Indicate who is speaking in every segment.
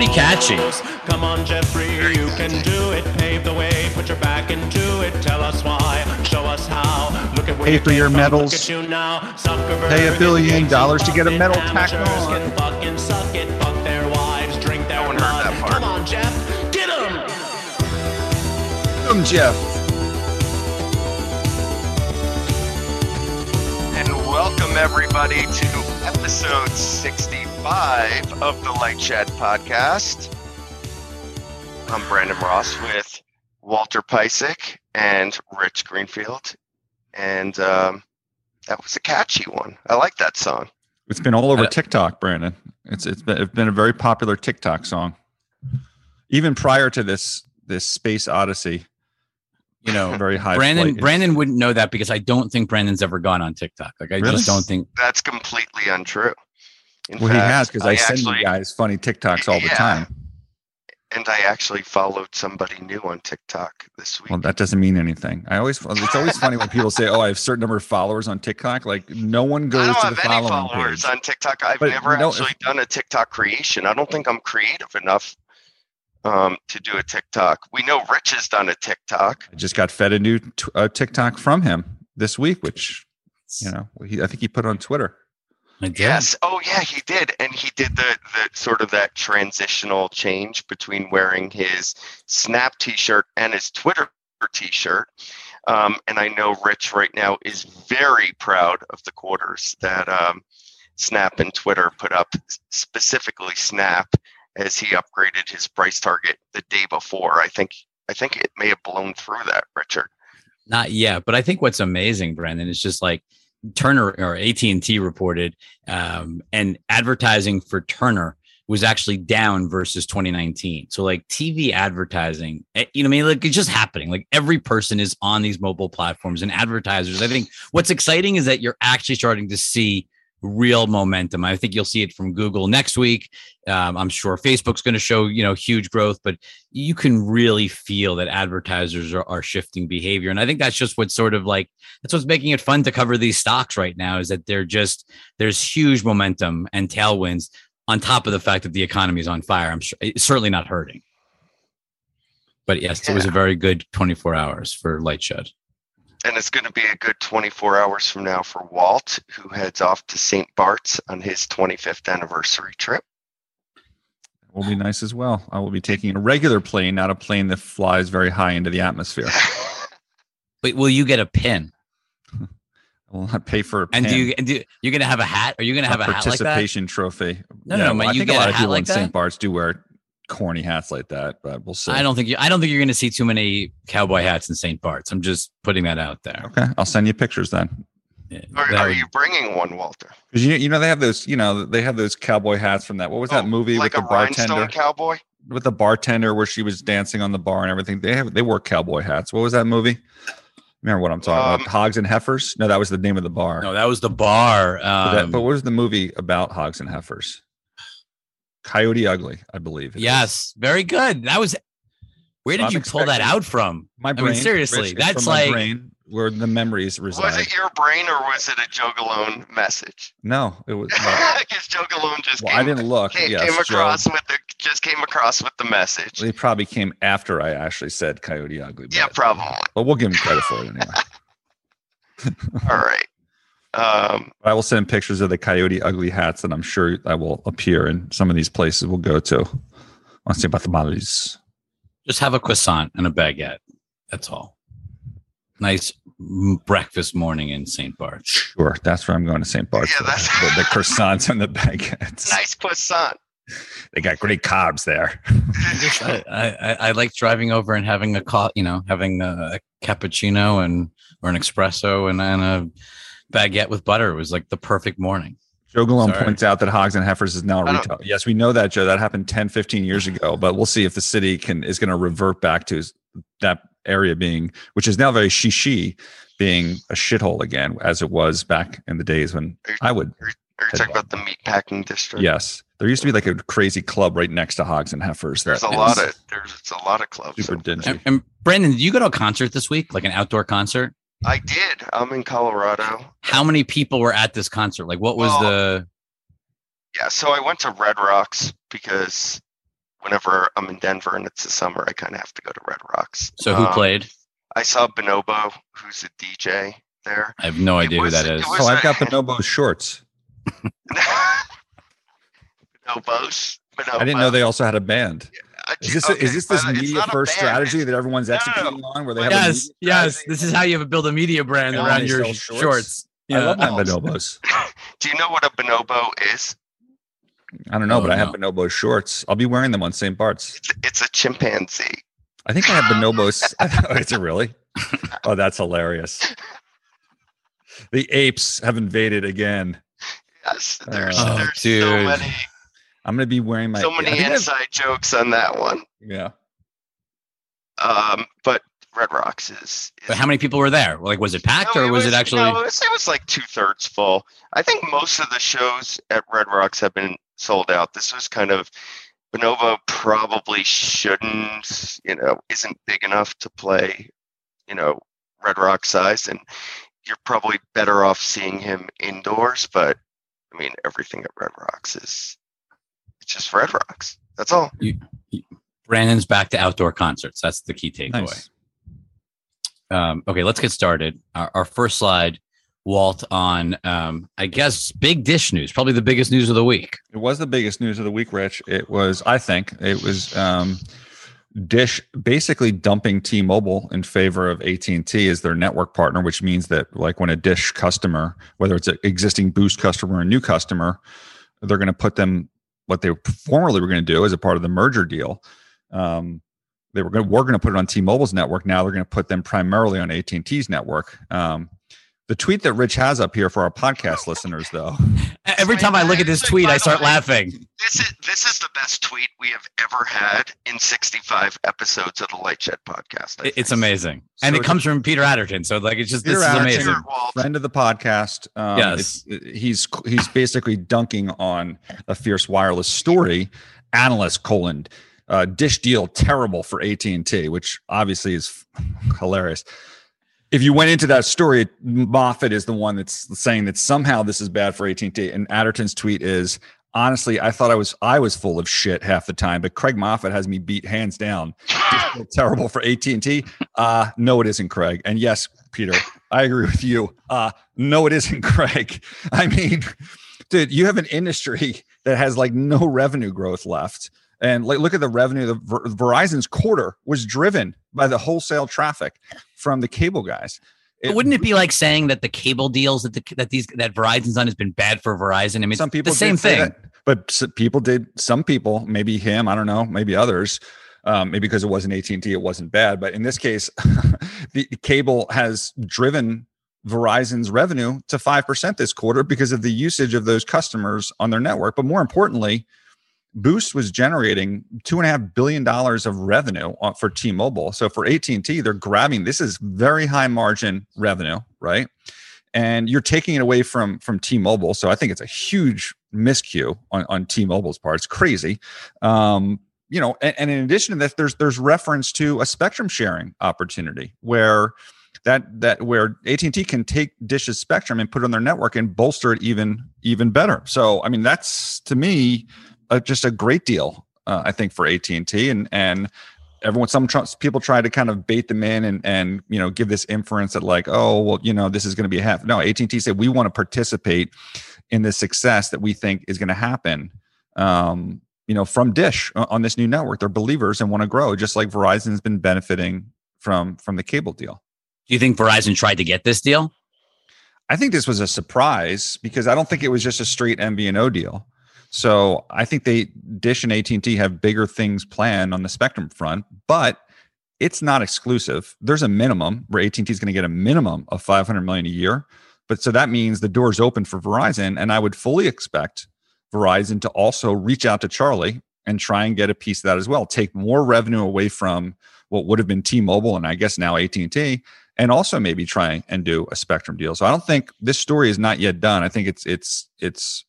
Speaker 1: pretty catchy.
Speaker 2: Come on, Jeffrey, you can do it. Pave the way, put your back into it. Tell us why, show us how. Look at where
Speaker 3: Pay
Speaker 2: you
Speaker 3: for
Speaker 2: came
Speaker 3: your
Speaker 2: from.
Speaker 3: medals.
Speaker 2: You now.
Speaker 3: Pay a billion dollars to get a medal
Speaker 2: Buffett.
Speaker 3: tacked on.
Speaker 2: Can fucking suck it, fuck their wives, drink their
Speaker 4: one heard
Speaker 2: blood.
Speaker 4: that part.
Speaker 2: Come on, Jeff, get 'em.
Speaker 3: Come, Jeff.
Speaker 4: And welcome everybody to episode 65 of the Light Shed podcast. I'm Brandon Ross with Walter Piecyk and Rich Greenfield. And um, that was a catchy one. I like that song.
Speaker 3: It's been all over
Speaker 1: Uh,
Speaker 3: TikTok, Brandon. It's it's been, it's been a very popular TikTok song. Even prior to this this space odyssey,
Speaker 1: You know,
Speaker 3: very high.
Speaker 1: Brandon
Speaker 3: flight.
Speaker 1: Brandon wouldn't know that because I don't think Brandon's ever gone on TikTok. Like I
Speaker 3: Really?
Speaker 1: just don't think
Speaker 4: That's completely untrue. In
Speaker 3: Well, he has because I, send
Speaker 4: actually,
Speaker 3: you guys funny TikToks all the time.
Speaker 4: and I actually followed somebody new on TikTok this week.
Speaker 3: Well, that doesn't mean anything. I always it's always funny when people say, "Oh, I have a certain number of followers on TikTok." Like no one
Speaker 4: I
Speaker 3: goes
Speaker 4: don't
Speaker 3: to
Speaker 4: have
Speaker 3: the
Speaker 4: any
Speaker 3: following
Speaker 4: followers
Speaker 3: page.
Speaker 4: on TikTok. I've
Speaker 3: But
Speaker 4: never
Speaker 3: no,
Speaker 4: actually
Speaker 3: if-
Speaker 4: done a TikTok creation. I don't think I'm creative enough um, to do a TikTok. We know Rich has done a TikTok.
Speaker 3: I just got fed a new t- uh, TikTok from him this week, which you know he, I think he put on Twitter.
Speaker 4: Yes. Oh, yeah, he did, and he did the the sort of that transitional change between wearing his Snap T-shirt and his Twitter T-shirt. Um, and I know Rich right now is very proud of the quarters that um, Snap and Twitter put up, specifically Snap, as he upgraded his price target the day before. I think I think it may have blown through that, Richard.
Speaker 1: Not yet, but I think what's amazing, Brandon, is just like Turner or AT and T reported, um, and advertising for Turner was actually down versus 2019. So like TV advertising, eh, you know, I mean, like it's just happening. Like every person is on these mobile platforms and advertisers. I think what's exciting is that you're actually starting to see real momentum. I think you'll see it from Google next week. Um, I'm sure Facebook's going to show you know huge growth, but you can really feel that advertisers are, are shifting behavior, and I think that's just what's sort of like that's what's making it fun to cover these stocks right now is that they're just there's huge momentum and tailwinds on top of the fact that the economy is on fire. I'm sure it's certainly not hurting. But yes, it was a very good 24 hours for Lightshed.
Speaker 4: And it's going to be a good 24 hours from now for Walt, who heads off to St. Bart's on his 25th anniversary trip.
Speaker 3: will be nice as well. I will be taking a regular plane, not a plane that flies very high into the atmosphere.
Speaker 1: Wait, will you get a pin?
Speaker 3: I will not pay for a
Speaker 1: And do you and do you're gonna have a hat? Are you gonna
Speaker 3: a
Speaker 1: have a hat like that?
Speaker 3: participation trophy.
Speaker 1: No, no, but
Speaker 3: I
Speaker 1: you
Speaker 3: think
Speaker 1: get
Speaker 3: a
Speaker 1: a
Speaker 3: lot of
Speaker 1: hat
Speaker 3: people
Speaker 1: like
Speaker 3: in? St. Bart's do wear corny hats like that, but we'll see.
Speaker 1: I don't think you I don't think you're gonna see too many cowboy hats in St. Bart's. I'm just putting that out there.
Speaker 3: Okay, I'll send you pictures then.
Speaker 1: Yeah,
Speaker 4: Are,
Speaker 1: that
Speaker 4: are
Speaker 1: would-
Speaker 4: you bringing one, Walter?
Speaker 3: Because you, you know they have those, you know, they have those cowboy hats from that. What was that
Speaker 4: Oh,
Speaker 3: movie
Speaker 4: like
Speaker 3: with
Speaker 4: a
Speaker 3: the bartender?
Speaker 4: cowboy?
Speaker 3: With the bartender where she was dancing on the bar and everything. They have they wore cowboy hats. What was that movie? Remember what I'm talking
Speaker 4: Um,
Speaker 3: about? Hogs and Heifers? No, that was the name of the bar.
Speaker 1: No, that was the bar.
Speaker 3: but, that-
Speaker 1: Um,
Speaker 3: but what was the movie about hogs and heifers? Coyote Ugly, I believe. it is.
Speaker 1: yes, very good. That was. Where did
Speaker 3: I'm
Speaker 1: you pull that out from?
Speaker 3: My
Speaker 1: I
Speaker 3: brain.
Speaker 1: mean, seriously,
Speaker 3: Rich,
Speaker 1: that's
Speaker 3: from my
Speaker 1: like
Speaker 3: brain where the memories reside.
Speaker 4: Was it your brain or was it a Joe Galone message?
Speaker 3: no, it was.
Speaker 4: Because Joe Galone just
Speaker 3: well, I didn't look.
Speaker 4: came,
Speaker 3: yes,
Speaker 4: came
Speaker 3: Joe-
Speaker 4: across with the just came across with the message.
Speaker 3: They probably came after I actually said Coyote Ugly.
Speaker 4: Yeah, probably.
Speaker 3: But we'll give him credit for it anyway.
Speaker 4: All right. Um,
Speaker 3: I will send pictures of the Coyote Ugly hats that I'm sure I will appear in some of these places we'll go to. I'll see about the Malis.
Speaker 1: just have a croissant and a baguette. That's all. Nice breakfast morning in St. Bart's.
Speaker 3: Sure, that's where I'm going to St. Bart's.
Speaker 4: Yeah, that's-
Speaker 3: the, the croissants and the baguettes.
Speaker 4: nice croissant.
Speaker 3: They got great carbs there.
Speaker 1: Just- I, I, I like driving over and having a co- you know, having a, a cappuccino and or an espresso and, and a baguette with butter. It was like the perfect morning.
Speaker 3: Joe Galone
Speaker 1: Sorry.
Speaker 3: points out that Hogs and Heifers is now
Speaker 4: I don't-
Speaker 3: retail. Yes, we know that, Joe. That happened 10, 15 years ago, but we'll see if the city can is going to revert back to that area being, which is now very shishi, being a shithole again, as it was back in the days when I would.
Speaker 4: Are you talking about the meatpacking district?
Speaker 3: Yes, there used to be like a crazy club right next to Hogs and Heifers.
Speaker 4: There's a lot of there's a lot of clubs.
Speaker 3: super
Speaker 4: over there.
Speaker 3: dingy.
Speaker 1: And, and Brandon, did you go to a concert this week, like an outdoor concert?
Speaker 4: I did. I'm in Colorado.
Speaker 1: How many people were at this concert? Like, what was
Speaker 4: Well,
Speaker 1: the?
Speaker 4: Yeah, so I went to Red Rocks because whenever I'm in Denver and it's the summer, I kind of have to go to Red Rocks.
Speaker 1: So who
Speaker 4: Um,
Speaker 1: played?
Speaker 4: I saw Bonobo, who's a DJ there.
Speaker 1: I have no
Speaker 4: it
Speaker 1: idea who
Speaker 4: was-
Speaker 1: that
Speaker 4: it
Speaker 1: is.
Speaker 4: was-
Speaker 3: Oh, I've got Bonobo shorts.
Speaker 4: Bonobos. Bonobo.
Speaker 3: I didn't know they also had a band.
Speaker 4: Uh,
Speaker 3: Is this
Speaker 4: okay,
Speaker 3: is this this media first strategy that everyone's
Speaker 4: no, no.
Speaker 3: executing on, where they have a
Speaker 1: Yes,
Speaker 3: media
Speaker 1: yes. This is how you have build a media brand
Speaker 3: And
Speaker 1: around your
Speaker 3: sell
Speaker 1: shorts.
Speaker 3: shorts? I love my bonobos.
Speaker 4: Do you know what a bonobo is?
Speaker 3: I don't know,
Speaker 1: Oh,
Speaker 3: but I have
Speaker 1: no.
Speaker 3: bonobo shorts. I'll be wearing them on St. Bart's.
Speaker 4: It's, it's a chimpanzee.
Speaker 3: I think I have bonobos. it's is it really? Oh, that's hilarious. The apes have invaded again.
Speaker 4: Yes, there's,
Speaker 3: Oh,
Speaker 4: there's so many,
Speaker 3: I'm gonna be wearing my
Speaker 4: so many
Speaker 3: think I have-
Speaker 4: inside jokes on that one.
Speaker 3: yeah.
Speaker 4: Um, but Red Rocks is. is
Speaker 1: But how many people were there? Like, was it packed
Speaker 4: No,
Speaker 1: or was, it actually?
Speaker 4: No, it was, it was like two thirds full. I think most of the shows at Red Rocks have been sold out. This was kind of Bonobo probably shouldn't, you know, isn't big enough to play, you know, Red Rock size, and you're probably better off seeing him indoors. But I mean, everything at Red Rocks is it's just Red Rocks. That's all.
Speaker 1: Brandon's back to outdoor concerts. That's the key takeaway.
Speaker 3: Nice.
Speaker 1: Um, okay, let's get started. Our, our first slide, Walt, on um, I guess big dish news, probably the biggest news of the week.
Speaker 3: It was the biggest news of the week, Rich. It was, I think, it was um, Dish basically dumping T-Mobile in favor of AT&T as their network partner, which means that like when a Dish customer, whether it's an existing Boost customer or a new customer, they're going to put them what they formerly were going to do as a part of the merger deal. Um, they were going to, were going to put it on T-Mobile's network. Now they're going to put them primarily on AT&T's network. Um, the tweet that Rich has up here for our podcast listeners, though,
Speaker 1: Every time I look at this tweet, I start laughing.
Speaker 4: This is this is the best tweet we have ever had in 65 episodes of the Light Shed podcast. I
Speaker 1: It- It's
Speaker 4: think.
Speaker 1: amazing, and it comes from Peter Adderton. So like, it's just
Speaker 3: Peter
Speaker 1: this is amazing.
Speaker 4: Sure,
Speaker 3: friend of the podcast. Um,
Speaker 1: Yes.
Speaker 3: it's- he's he's basically dunking on a fierce wireless story. Analyst colon uh, dish deal terrible for AT and T, which obviously is hilarious. If you went into that story, Moffett is the one that's saying that somehow this is bad for AT and Adderton's tweet is. Honestly, I thought I was I was full of shit half the time, but Craig Moffett has me beat hands down. Terrible for AT and T. Uh, no, it isn't, Craig. And yes, Peter, I agree with you. Uh, no, it isn't, Craig. I mean, dude, you have an industry that has like no revenue growth left. And like, look at the revenue. The Ver- Verizon's quarter was driven by the wholesale traffic from the cable guys.
Speaker 1: But wouldn't it be like saying that the cable deals that the, that these that Verizon's done has been bad for Verizon? I mean,
Speaker 3: some people
Speaker 1: the same thing.
Speaker 3: that, but people did. Some people, maybe him, I don't know, maybe others, um, maybe because it wasn't AT and T, it wasn't bad. But in this case, the cable has driven Verizon's revenue to five percent this quarter because of the usage of those customers on their network. But more importantly, Boost was generating two and a half billion dollars of revenue for T-Mobile. So for AT and T, they're grabbing this is very high margin revenue, right? And you're taking it away from from T-Mobile. So I think it's a huge miscue on on T-Mobile's part. It's crazy. Um, you know, and, and in addition to that, there's there's reference to a spectrum sharing opportunity where that that where AT&T can take Dish's spectrum and put it on their network and bolster it even even better. So I mean that's to me uh, just a great deal. Uh, I think for AT&T and and everyone some tr- people try to kind of bait them in and and you know give this inference that like oh well you know this is going to be a half no AT&T said we want to participate in the success that we think is going to happen um you know from Dish on this new network they're believers and want to grow just like Verizon's been benefiting from from the cable deal
Speaker 1: Do you think Verizon tried to get this deal?
Speaker 3: I think this was a surprise because I don't think it was just a straight MVNO deal. So I think they Dish and AT and T have bigger things planned on the spectrum front, but it's not exclusive. There's a minimum where AT and T is going to get a minimum of 500 million a year, but so that means the door's open for Verizon, and I would fully expect Verizon to also reach out to Charlie and try and get a piece of that as well. Take more revenue away from what would have been T-Mobile and I guess now AT and T, and also maybe try and do a spectrum deal. So I don't think this story is not yet done. I think it's it's it's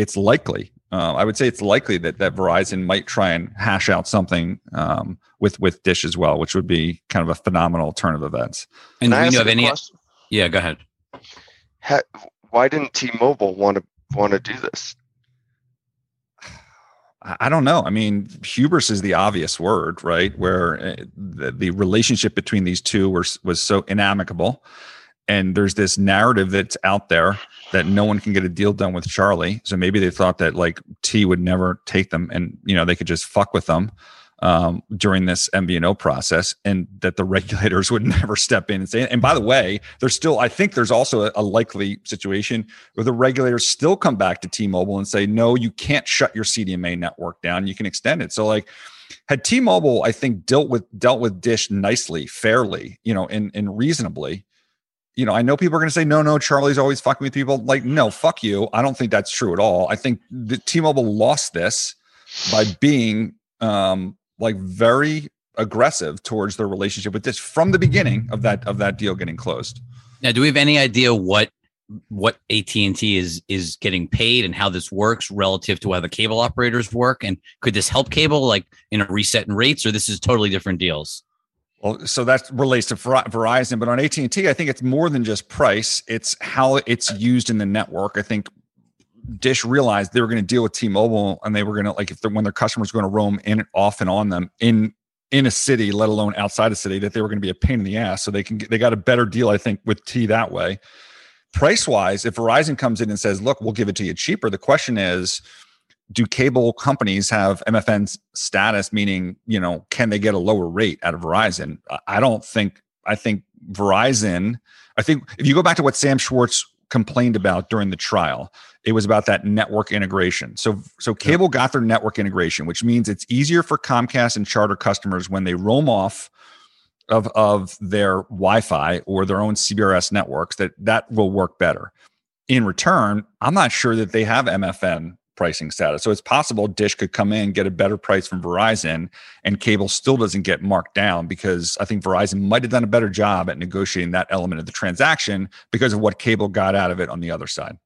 Speaker 3: it's likely. Uh, I would say it's likely that that Verizon might try and hash out something um, with with Dish as well, which would be kind of a phenomenal turn of events.
Speaker 1: And
Speaker 4: Can I
Speaker 1: do we
Speaker 4: ask
Speaker 1: know of any?
Speaker 4: question?
Speaker 1: Yeah, go ahead.
Speaker 4: Ha- why didn't T-Mobile want to want to do this?
Speaker 3: I I don't know. I mean, hubris is the obvious word, right? Where uh, the, the relationship between these two was was so inamicable, and there's this narrative that's out there that no one can get a deal done with Charlie. So maybe they thought that like T would never take them, and you know they could just fuck with them um, during this MVNO process, and that the regulators would never step in and say. And by the way, there's still, I think, there's also a, a likely situation where the regulators still come back to T-Mobile and say, no, you can't shut your CDMA network down. You can extend it. So like. Had T-Mobile, I think, dealt with dealt with Dish nicely, fairly, you know, and and reasonably, you know, I know people are going to say, no, no, Charlie's always fucking with people. Like, no, fuck you. I don't think that's true at all. I think the T-Mobile lost this by being um, like very aggressive towards their relationship with this from the beginning of that of that deal getting closed.
Speaker 1: Now, do we have any idea what what AT and T is is getting paid and how this works relative to how the cable operators work? And could this help cable like in a reset in rates, or this is totally different deals?
Speaker 3: Well, so that relates to Verizon, but on AT and T, I think it's more than just price; it's how it's used in the network. I think Dish realized they were going to deal with T-Mobile, and they were going to like if when their customers were going to roam in off and on them in in a city, let alone outside a city, that they were going to be a pain in the ass. So they can they got a better deal, I think, with T that way. Price wise, if Verizon comes in and says, "Look, we'll give it to you cheaper," the question is do cable companies have MFN status? Meaning, you know, can they get a lower rate out of Verizon? I don't think. I think Verizon. I think if you go back to what Sam Schwartz complained about during the trial, it was about that network integration. So, so cable got their network integration, which means it's easier for Comcast and Charter customers when they roam off of of their Wi-Fi or their own CBRS networks that that will work better. In return, I'm not sure that they have MFN pricing status. So it's possible Dish could come in, get a better price from Verizon, and cable still doesn't get marked down because I think Verizon might have done a better job at negotiating that element of the transaction because of what cable got out of it on the other side.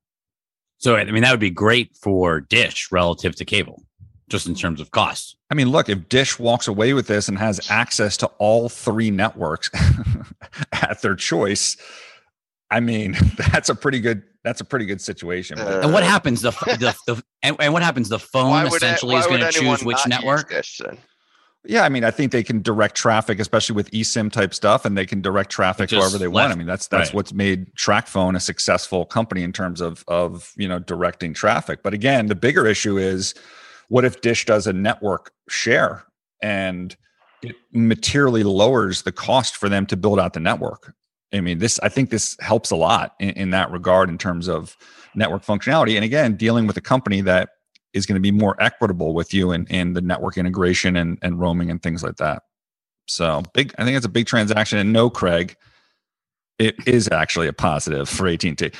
Speaker 1: So I mean that would be great for Dish relative to cable, just in terms of cost.
Speaker 3: I mean, look, if Dish walks away with this and has access to all three networks at their choice, I mean, that's a pretty good that's a pretty good situation.
Speaker 4: Uh,
Speaker 1: And what happens? The the, the and, and what happens? The phone
Speaker 4: Why would a-
Speaker 1: essentially
Speaker 4: why
Speaker 1: is going to choose which network.
Speaker 4: Dish
Speaker 3: yeah, I mean, I think they can direct traffic, especially with eSIM type stuff, and they can direct traffic
Speaker 1: Just
Speaker 3: wherever they want. I mean, that's that's
Speaker 1: Right.
Speaker 3: what's made TracFone a successful company in terms of of you know directing traffic. But again, the bigger issue is what if Dish does a network share and it materially lowers the cost for them to build out the network. I mean, this I think this helps a lot in, in that regard in terms of network functionality. And again, dealing with a company that is going to be more equitable with you in, in the network integration and, and roaming and things like that. So big, I think it's a big transaction. And no, Craig, it is actually a positive for AT&T.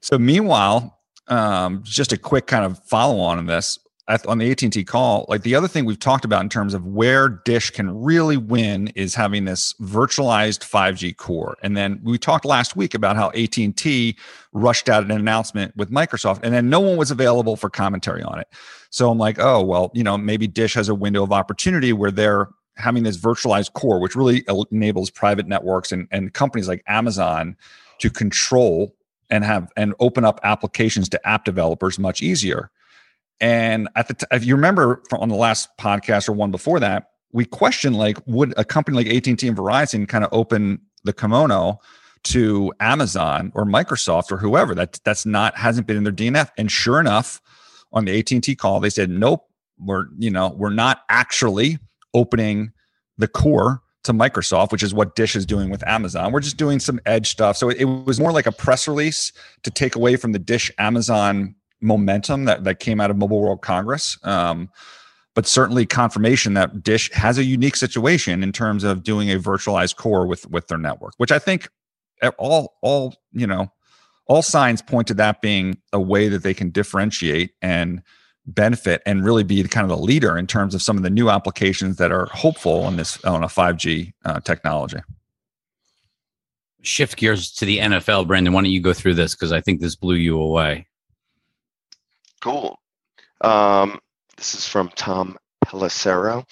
Speaker 3: So meanwhile, um, just a quick kind of follow on on this at, on the AT&T call, like the other thing we've talked about in terms of where Dish can really win is having this virtualized 5G core. And then we talked last week about how AT&T rushed out an announcement with Microsoft and then no one was available for commentary on it. So I'm like, oh, well, you know, maybe Dish has a window of opportunity where they're having this virtualized core, which really enables private networks and, and companies like Amazon to control and have and open up applications to app developers much easier. And at the t- if you remember on the last podcast or one before that, we questioned like, would a company like AT&T and Verizon kind of open the kimono to Amazon or Microsoft or whoever? That that's not hasn't been in their DNF. And sure enough, on the AT&T call, they said, nope, we're you know we're not actually opening the core to Microsoft, which is what Dish is doing with Amazon. We're just doing some edge stuff. So it, it was more like a press release to take away from the Dish Amazon momentum that, that came out of Mobile World Congress. Um, but certainly confirmation that Dish has a unique situation in terms of doing a virtualized core with with their network, which I think all all you know all signs point to that being a way that they can differentiate and benefit and really be kind of the leader in terms of some of the new applications that are hopeful on this on a 5G uh, technology.
Speaker 1: Shift gears to the NFL, Brandon. Why don't you go through this because I think this blew you away.
Speaker 4: Cool. Um, this is from Tom Pelissero.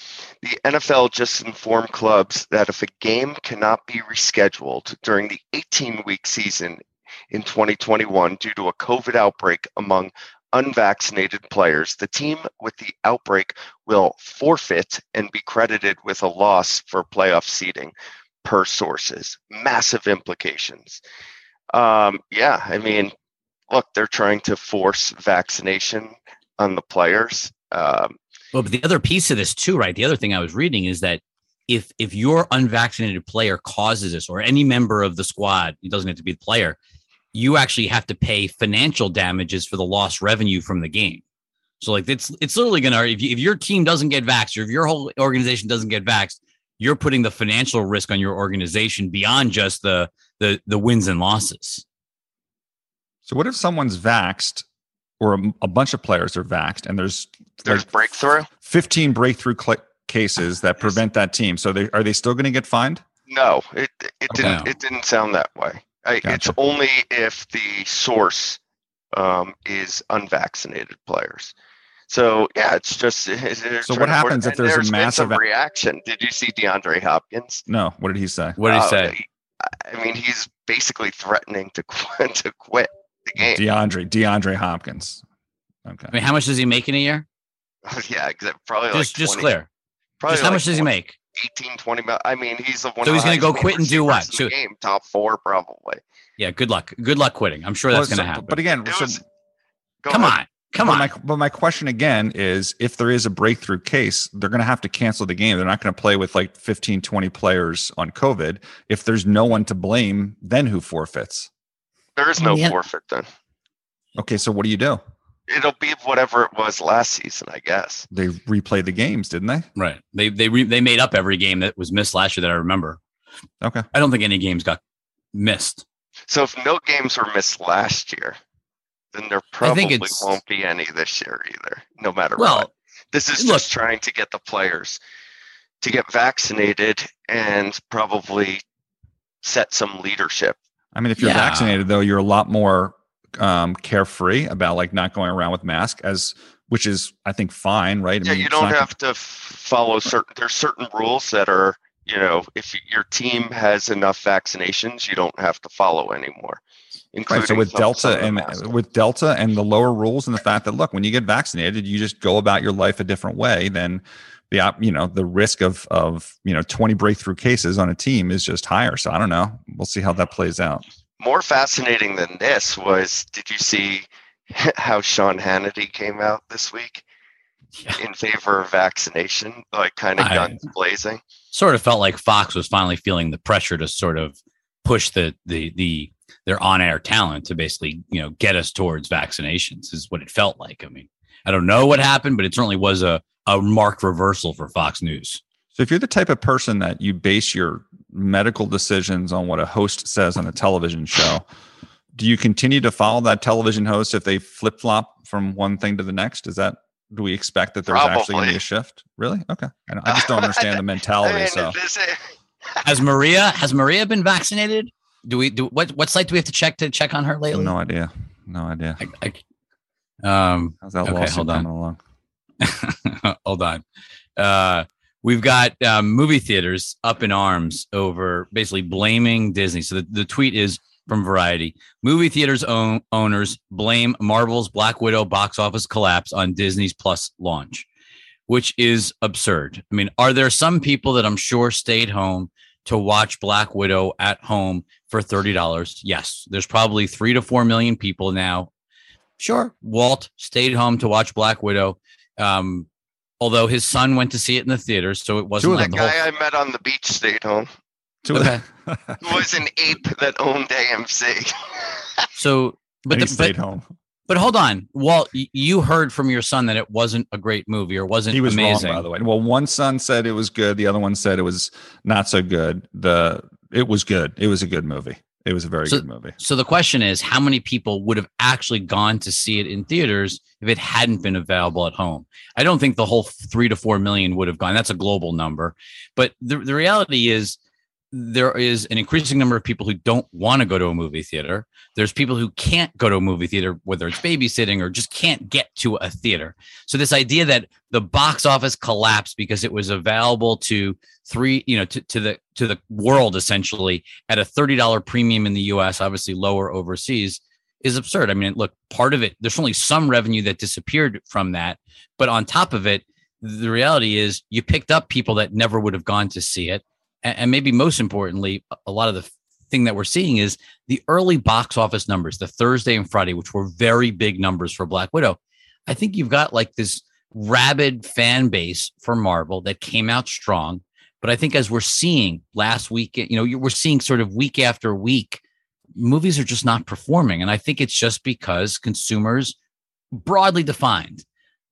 Speaker 4: The NFL just informed clubs that if a game cannot be rescheduled during the 18 week season in 2021 due to a COVID outbreak among unvaccinated players, the team with the outbreak will forfeit and be credited with a loss for playoff seeding per sources. Massive implications. Um, yeah, I mean, look, they're trying to force vaccination on the players. Um,
Speaker 1: well, but the other piece of this too, right? The other thing I was reading is that if if your unvaccinated player causes this, or any member of the squad, it doesn't have to be the player, you actually have to pay financial damages for the lost revenue from the game. So like it's it's literally gonna if, you, if your team doesn't get vaxxed or if your whole organization doesn't get vaxxed, you're putting the financial risk on your organization beyond just the the the wins and losses.
Speaker 3: So what if someone's vaxxed or a, a bunch of players are vaxxed and there's
Speaker 4: there's like breakthrough
Speaker 3: 15 breakthrough cl- cases that prevent that team. So they are they still going to get fined?
Speaker 4: No, it it didn't it didn't sound that way. I, gotcha. It's only if the source um, is unvaccinated players. So yeah, it's just.
Speaker 3: so what happens if there's, there's a massive
Speaker 4: reaction? Did you see DeAndre Hopkins?
Speaker 3: No. What did he say?
Speaker 1: What did he uh, say?
Speaker 4: I mean, he's basically threatening to quit, to quit the game.
Speaker 3: DeAndre DeAndre Hopkins.
Speaker 1: Okay. I mean, how much does he make in a year?
Speaker 4: yeah, probably
Speaker 1: just
Speaker 4: like 20,
Speaker 1: just clear. Probably just how much does he make?
Speaker 4: 18, 20 mil. I mean, he's the one.
Speaker 1: So he's going to go quit and do what?
Speaker 4: So, game top four probably.
Speaker 1: Yeah, good luck. Good luck quitting. I'm sure that's going to happen.
Speaker 3: But again,
Speaker 1: was, come ahead. on. Come
Speaker 3: but
Speaker 1: on.
Speaker 3: My, but my question again is if there is a breakthrough case, they're going to have to cancel the game. They're not going to play with like 15, 20 players on COVID. If there's no one to blame, then who forfeits?
Speaker 4: There is no yeah. forfeit then.
Speaker 3: Okay, so what do you do?
Speaker 4: it'll be whatever it was last season, I guess.
Speaker 3: They replayed the games, didn't they?
Speaker 1: Right. They they re, they made up every game that was missed last year that I remember.
Speaker 3: Okay.
Speaker 1: I don't think any games got missed.
Speaker 4: So if no games were missed last year, then there probably won't be any this year either. No matter well, what. This is look, just trying to get the players to get vaccinated and probably set some leadership.
Speaker 3: I mean, if you're yeah. vaccinated, though, you're a lot more um, carefree about like not going around with mask as which is I think fine, right?
Speaker 4: I yeah, mean, you don't have to follow certain. There's certain rules that are you know if your team has enough vaccinations, you don't have to follow anymore.
Speaker 3: Right, so with Delta and with Delta and the lower rules and the fact that look, when you get vaccinated, you just go about your life a different way than the you know the risk of of you know 20 breakthrough cases on a team is just higher. So I don't know. We'll see how that plays out
Speaker 4: more fascinating than this was did you see how Sean Hannity came out this week yeah. in favor of vaccination, like kind of guns blazing?
Speaker 1: Sort of felt like Fox was finally feeling the pressure to sort of push the the the their on-air talent to basically you know get us towards vaccinations is what it felt like. I mean, I don't know what happened, but it certainly was a a marked reversal for Fox News.
Speaker 3: So if you're the type of person that you base your medical decisions on what a host says on a television show, do you continue to follow that television host if they flip flop from one thing to the next? Is that do we expect that there's Probably. actually going to be a shift? Really? Okay. I, I just don't understand the mentality. I mean, so
Speaker 1: has Maria has Maria been vaccinated? Do we do what what site do we have to check to check on her lately?
Speaker 3: No idea. No idea.
Speaker 1: I, I, um,
Speaker 3: How's that okay, hold on.
Speaker 1: hold on. Uh, we've got um, movie theaters up in arms over basically blaming Disney. So the, the tweet is from Variety. Movie theaters own, owners blame Marvel's Black Widow box office collapse on Disney's Plus launch, which is absurd. I mean, are there some people that I'm sure stayed home to watch Black Widow at home for $30? Yes. There's probably three to four million people now. Sure. Walt stayed home to watch Black Widow. Um, although his son went to see it in the theater, so it wasn't like
Speaker 4: the guy whole... I met on the beach stayed home.
Speaker 1: Okay.
Speaker 4: was an ape that owned AMC.
Speaker 1: so,
Speaker 3: but the, stayed but, home.
Speaker 1: But hold on, Walt. You heard from your son that it wasn't a great movie or wasn't he was amazing.
Speaker 3: Wrong, by the way. Well, one son said it was good. The other one said it was not so good. The it was good. It was a good movie. It was a very
Speaker 1: so,
Speaker 3: good movie.
Speaker 1: So the question is, how many people would have actually gone to see it in theaters if it hadn't been available at home? I don't think the whole three to four million would have gone. That's a global number. But the, the reality is, there is an increasing number of people who don't want to go to a movie theater. There's people who can't go to a movie theater, whether it's babysitting or just can't get to a theater. So this idea that the box office collapsed because it was available to three, you know, to, to the to the world essentially at a thirty dollar premium in the U.S., obviously lower overseas, is absurd. I mean, look, part of it there's only some revenue that disappeared from that, but on top of it, the reality is you picked up people that never would have gone to see it and, maybe most importantly, a lot of the thing that we're seeing is the early box office numbers, the Thursday and Friday, which were very big numbers for Black Widow. I think you've got like this rabid fan base for Marvel that came out strong. But I think as we're seeing last week, you know, we're seeing sort of week after week, movies are just not performing. And I think it's just because consumers, broadly defined,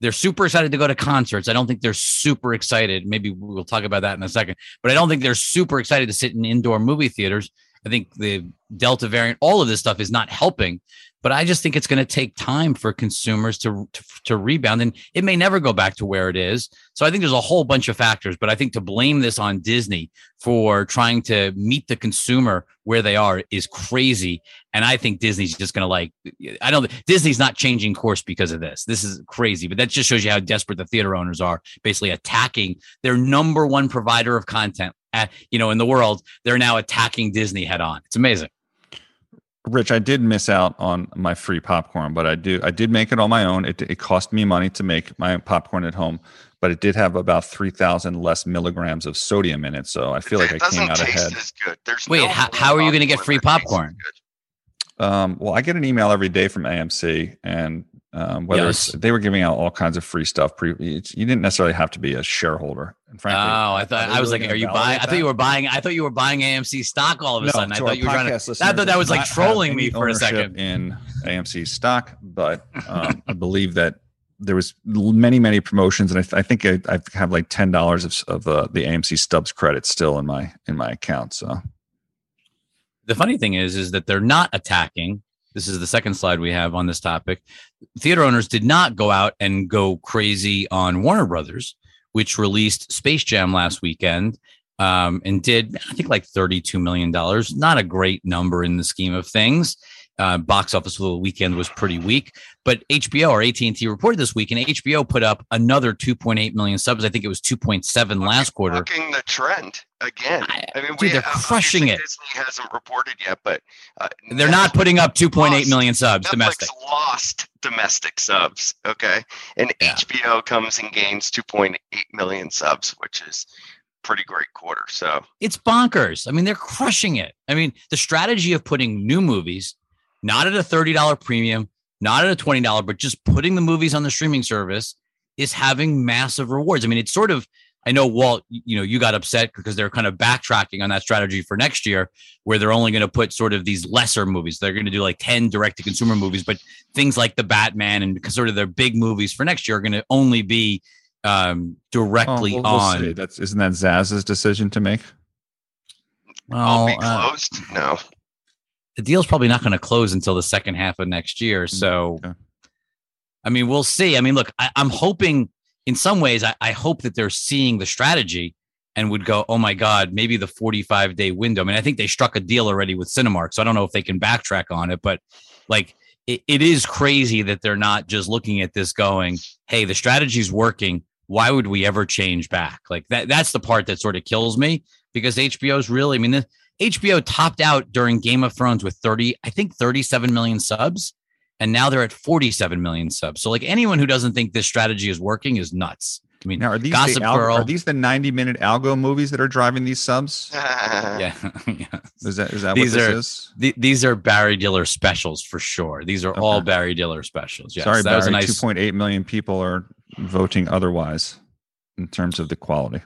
Speaker 1: they're super excited to go to concerts. I don't think they're super excited. Maybe we'll talk about that in a second, but I don't think they're super excited to sit in indoor movie theaters. I think the Delta variant, all of this stuff is not helping. But I just think it's going to take time for consumers to, to, to rebound, and it may never go back to where it is. So I think there's a whole bunch of factors. But I think to blame this on Disney for trying to meet the consumer where they are is crazy. And I think Disney's just going to like. I don't. Disney's not changing course because of this. This is crazy. But that just shows you how desperate the theater owners are, basically attacking their number one provider of content. At, you know, in the world, they're now attacking Disney head on. It's amazing.
Speaker 3: Rich, I did miss out on my free popcorn, but I do I did make it on my own. It, it cost me money to make my popcorn at home, but it did have about three thousand less milligrams of sodium in it. So I feel like
Speaker 4: it
Speaker 3: I came out ahead.
Speaker 4: As good. There's
Speaker 1: Wait,
Speaker 4: no
Speaker 1: how, how are you going to get free popcorn?
Speaker 3: Um, well, I get an email every day from AMC, and um, whether
Speaker 1: Yes.
Speaker 3: it's they were giving out all kinds of free stuff. Pre, it's, you didn't necessarily have to be a shareholder. And frankly,
Speaker 1: Oh, I thought
Speaker 3: they
Speaker 1: I was
Speaker 3: really
Speaker 1: like, are you buying? I thought you were buying. I thought you were buying AMC stock all of a
Speaker 3: No,
Speaker 1: sudden. I thought you were trying to. I thought that was like
Speaker 3: do not have
Speaker 1: trolling me for a second.
Speaker 3: in AMC stock, but um, I believe that there was many many promotions, and I, th- I think I, I have like ten dollars of, of uh, the AMC Stubs credit still in my in my account. So
Speaker 1: the funny thing is, is that they're not attacking. This is the second slide we have on this topic. Theater owners did not go out and go crazy on Warner Brothers, which released Space Jam last weekend um, and did, I think, like $32 million. Not a great number in the scheme of things. Uh, box office for the weekend was pretty weak, but HBO or AT&T reported this week, and HBO put up another 2.8 million subs. I think it was 2.7 last quarter.
Speaker 4: Bucking the trend again.
Speaker 1: I-
Speaker 4: mean,
Speaker 1: dude,
Speaker 4: we,
Speaker 1: they're crushing it.
Speaker 4: Disney hasn't reported yet, but uh,
Speaker 1: They're not putting up 2.8
Speaker 4: Lost.
Speaker 1: million subs
Speaker 4: Netflix
Speaker 1: domestic.
Speaker 4: lost domestic subs. Okay, and
Speaker 1: Yeah.
Speaker 4: HBO comes and gains 2.8 million subs, which is pretty great quarter. So
Speaker 1: it's bonkers. I mean, they're crushing it. I mean, the strategy of putting new movies, not at a $30 premium, not at a $20, but just putting the movies on the streaming service is having massive rewards. I mean, it's sort of, I know Walt, you know, you got upset because they're kind of backtracking on that strategy for next year, where they're only going to put sort of these lesser movies. They're going to do like 10 direct to consumer movies, but things like the Batman and sort of their big movies for next year are going to only be um, directly
Speaker 3: Oh, we'll- we'll
Speaker 1: on.
Speaker 3: see. That's isn't that Zaz's decision to make?
Speaker 4: I'll be
Speaker 1: Well, uh,
Speaker 4: closed. no,
Speaker 1: the deal's probably not going to close until the second half of next year. Mm, so,
Speaker 3: okay.
Speaker 1: I mean, we'll see. I mean, look, I, I'm hoping in some ways, I, I hope that they're seeing the strategy and would go, oh my God, maybe the 45 day window. I mean, I think they struck a deal already with Cinemark. So I don't know if they can backtrack on it, but like it, it is crazy that they're not just looking at this going, hey, the strategy's working. Why would we ever change back? Like that, that's the part that sort of kills me because HBO's really, I mean, the, HBO topped out during Game of Thrones with 30, I think 37 million subs. And now they're at 47 million subs. So, like anyone who doesn't think this strategy is working is nuts. I mean,
Speaker 3: Now, are these
Speaker 1: Gossip
Speaker 3: the algo,
Speaker 1: Girl.
Speaker 3: are these the ninety minute algo movies that are driving these subs?
Speaker 1: yeah, yeah.
Speaker 3: Is that is that
Speaker 1: These
Speaker 3: what this
Speaker 1: are-
Speaker 3: is?
Speaker 1: Th- these are Barry Diller specials for sure. These are all Barry Diller specials. Yes,
Speaker 3: Sorry,
Speaker 1: that was a nice.
Speaker 3: Two point eight million people are voting otherwise in terms of the quality.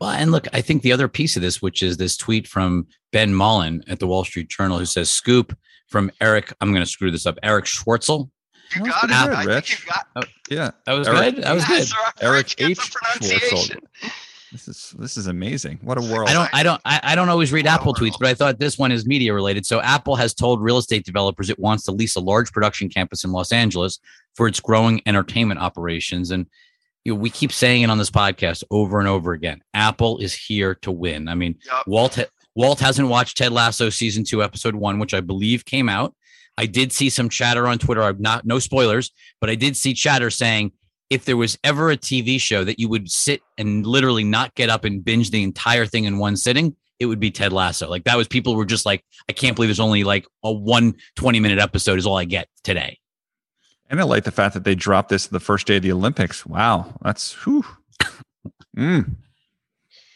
Speaker 1: Well, and look, I think the other piece of this, which is this tweet from Ben Mullin at the Wall Street Journal, who says, "Scoop from Eric." I'm going to screw this up. Erich Schwartzel.
Speaker 4: you got it.
Speaker 3: pretty good,
Speaker 4: I
Speaker 3: Rich.
Speaker 4: think you got oh,
Speaker 3: Yeah,
Speaker 1: That was
Speaker 3: Eric-
Speaker 1: good. That was
Speaker 4: Yes,
Speaker 1: good.
Speaker 4: Eric
Speaker 3: Eric H.
Speaker 4: the pronunciation.
Speaker 3: this is this is amazing. What a world!
Speaker 1: I don't, I don't, I, I don't always read
Speaker 4: Wow,
Speaker 1: Apple tweets, but I thought this one is media related. So Apple has told real estate developers it wants to lease a large production campus in Los Angeles for its growing entertainment operations. And you know, we keep saying it on this podcast over and over again. Apple is here to win. I mean,
Speaker 4: Yup.
Speaker 1: Walt Walt hasn't watched Ted Lasso season two, episode one, which I believe came out. I did see some chatter on Twitter. I'm not no spoilers, but I did see chatter saying if there was ever a TV show that you would sit and literally not get up and binge the entire thing in one sitting, it would be Ted Lasso. Like that was people were just like, I can't believe there's only like a one 20 minute episode is all I get today.
Speaker 3: And I like the fact that they dropped this the first day of the Olympics. Wow, that's whew. mm.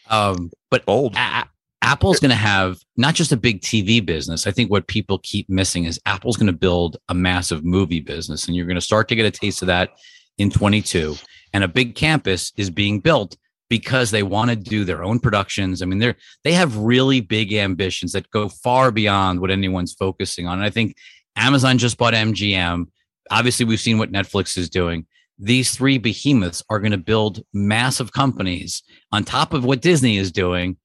Speaker 1: Um, but
Speaker 3: bold.
Speaker 1: A- Apple's going to have not just a big TV business. I think what people keep missing is Apple's going to build a massive movie business, and you're going to start to get a taste of that in 22. And a big campus is being built because they want to do their own productions. I mean, they're they have really big ambitions that go far beyond what anyone's focusing on. And I think Amazon just bought MGM. Obviously, we've seen what Netflix is doing. These three behemoths are going to build massive companies on top of what Disney is doing.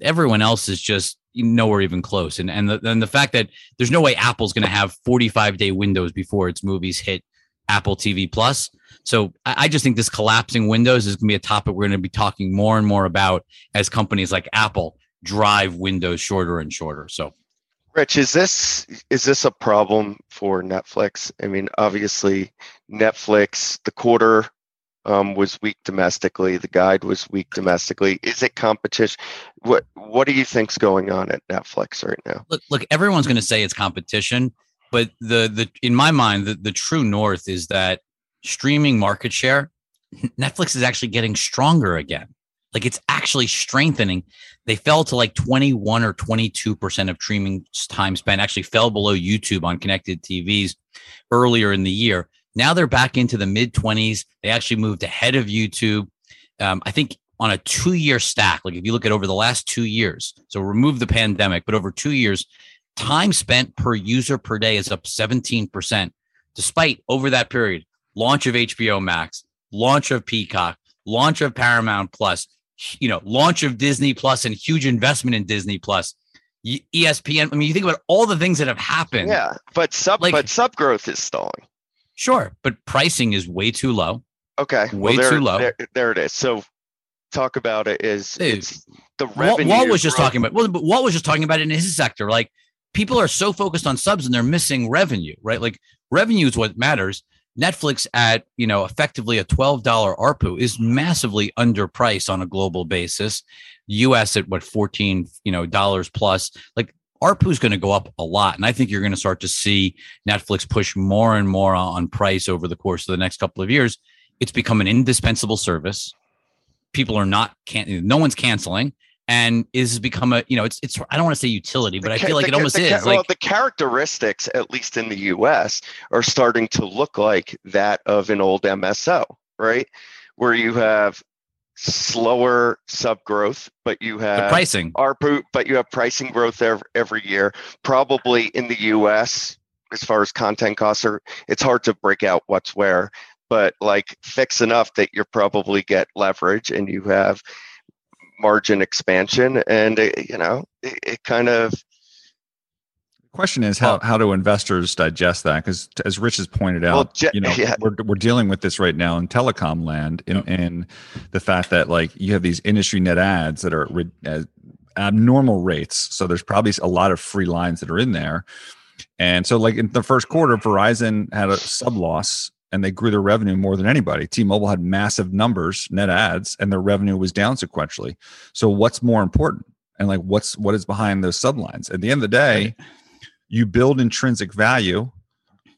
Speaker 1: Everyone else is just nowhere even close. And and the, and the fact that there's no way Apple's going to have 45 day windows before its movies hit Apple TV Plus. So I, I just think this collapsing windows is going to be a topic we're going to be talking more and more about as companies like Apple drive windows shorter and shorter. So
Speaker 4: Rich, is this is this a problem for Netflix? I mean, obviously, Netflix the quarter um, was weak domestically. The guide was weak domestically. Is it competition? What What do you think's going on at Netflix right now?
Speaker 1: Look, look. Everyone's going to say it's competition, but the the in my mind, the the true north is that streaming market share, Netflix is actually getting stronger again. Like it's actually strengthening. They fell to like 21 or 22% of streaming time spent, actually fell below YouTube on connected TVs earlier in the year. Now they're back into the mid 20s. They actually moved ahead of YouTube. Um, I think on a two year stack, like if you look at over the last two years, so remove the pandemic, but over two years, time spent per user per day is up 17%, despite over that period, launch of HBO Max, launch of Peacock, launch of Paramount Plus, you know, launch of Disney Plus and huge investment in Disney Plus. ESPN. I mean, you think about all the things that have happened.
Speaker 4: Yeah, but sub
Speaker 1: Like-
Speaker 4: but sub growth is stalling.
Speaker 1: Sure, but pricing is way too low.
Speaker 4: Okay,
Speaker 1: Way
Speaker 4: there,
Speaker 1: too low.
Speaker 4: There, there it is. So talk about it. Is
Speaker 1: Dude,
Speaker 4: it's the
Speaker 1: Walt,
Speaker 4: revenue?
Speaker 1: Walt was just
Speaker 4: growth-
Speaker 1: talking about. Well, but Walt was just talking about it in his sector. Like people are so focused on subs and they're missing revenue, right? Like revenue is what matters. Netflix at you know effectively a twelve dollar ARPU is massively underpriced on a global basis. U.S. at what fourteen you know dollars plus. Like ARPU is going to go up a lot, and I think you're going to start to see Netflix push more and more on price over the course of the next couple of years. It's become an indispensable service. People are not can't no one's canceling, and is become a you know it's it's I don't want to say utility, but
Speaker 4: The
Speaker 1: I feel like
Speaker 4: the
Speaker 1: it almost
Speaker 4: the
Speaker 1: is.
Speaker 4: well,
Speaker 1: Like
Speaker 4: the characteristics, at least in the U.S., are starting to look like that of an old MSO, right? Where you have slower sub growth, but you
Speaker 1: the
Speaker 4: have
Speaker 1: pricing.
Speaker 4: ARPU, but you have pricing growth every, every year. Probably in the U.S., as far as content costs are, it's hard to break out what's where, but like fix enough that you probably get leverage and you have margin expansion, and it, you know it, it kind of The
Speaker 3: question is how, how do investors digest that? Because as Rich has pointed out,
Speaker 4: Well, Je-
Speaker 3: you know,
Speaker 4: yeah.
Speaker 3: we're, we're dealing with this right now in telecom land in,
Speaker 1: Yep.
Speaker 3: in the fact that like you have these industry net adds that are at uh, abnormal rates. So there's probably a lot of free lines that are in there. And so like in the first quarter, Verizon had a sub loss and they grew their revenue more than anybody. T-Mobile had massive numbers, net adds, and their revenue was down sequentially. So what's more important? And like what's what is behind those sublines? At the end of the day, you build intrinsic value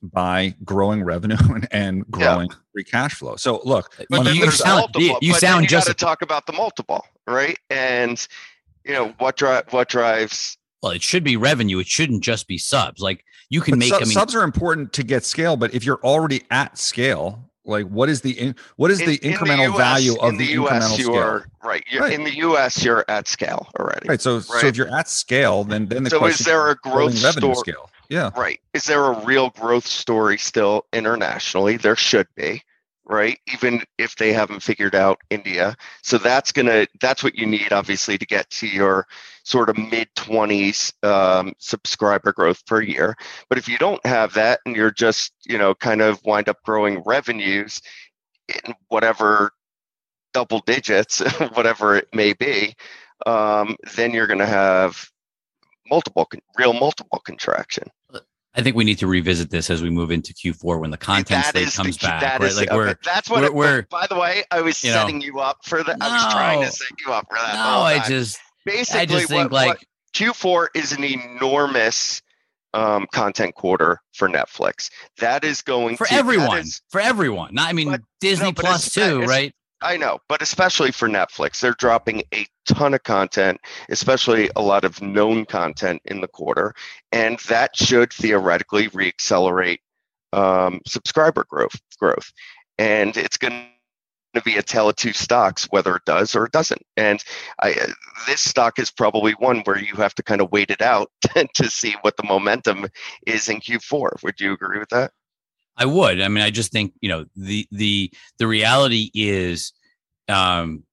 Speaker 3: by growing revenue and, and growing free cash flow. So look,
Speaker 1: But you sound-
Speaker 4: multiple,
Speaker 1: you- you
Speaker 4: but
Speaker 1: sound
Speaker 4: then you
Speaker 1: just-
Speaker 4: got to talk about the multiple, right? And you know what drive what drives
Speaker 1: Well, it should be revenue. It shouldn't just be subs. Like you can
Speaker 3: but
Speaker 1: make.
Speaker 3: su-
Speaker 1: I mean,
Speaker 3: subs are important to get scale, but if you're already at scale, like what is the in, what is the
Speaker 4: in- in
Speaker 3: incremental
Speaker 4: US
Speaker 3: value of
Speaker 4: in
Speaker 3: the,
Speaker 4: US,
Speaker 3: incremental
Speaker 4: you
Speaker 3: scale?
Speaker 4: are right. You're,
Speaker 3: Right.
Speaker 4: In the U.S., you're at scale already.
Speaker 3: Right. So so if you're at scale, then then the
Speaker 4: So is there a growth
Speaker 3: revenue
Speaker 4: story?
Speaker 3: scale? Yeah.
Speaker 4: Right. Is there a real growth story still internationally? There should be, right? Even if they haven't figured out India. So that's gonna that's what you need, obviously, to get to your sort of mid twenties um, subscriber growth per year. But if you don't have that and you're just, you know, kind of wind up growing revenues in whatever double digits, whatever it may be, um, then you're going to have multiple real multiple contraction.
Speaker 1: I think we need to revisit this as we move into Q4 when the content
Speaker 4: That
Speaker 1: slate
Speaker 4: is
Speaker 1: comes back.
Speaker 4: that
Speaker 1: right?
Speaker 4: is-
Speaker 1: like
Speaker 4: okay,
Speaker 1: we're
Speaker 4: that's what.
Speaker 1: we're-
Speaker 4: it-
Speaker 1: we're-
Speaker 4: by the way, I was
Speaker 1: you know-
Speaker 4: setting you up for that. I was trying to set you up for that.
Speaker 1: no, I just
Speaker 4: basically
Speaker 1: I just think
Speaker 4: what, what
Speaker 1: like
Speaker 4: Q4 is an enormous um, content quarter for Netflix. That is going
Speaker 1: for
Speaker 4: to,
Speaker 1: everyone,
Speaker 4: is-
Speaker 1: for everyone. Not, I mean
Speaker 4: But-
Speaker 1: Disney
Speaker 4: no,
Speaker 1: Plus too, right?
Speaker 4: I know, but especially for Netflix, they're dropping a ton of content, especially a lot of known content in the quarter, and that should theoretically reaccelerate um, subscriber growth. Growth, and it's going to be a tale of two stocks, whether it does or it doesn't. And I, this stock is probably one where you have to kind of wait it out to see what the momentum is in Q4. Would you agree with that?
Speaker 1: I would. I mean, I just think you know the the the reality is, um,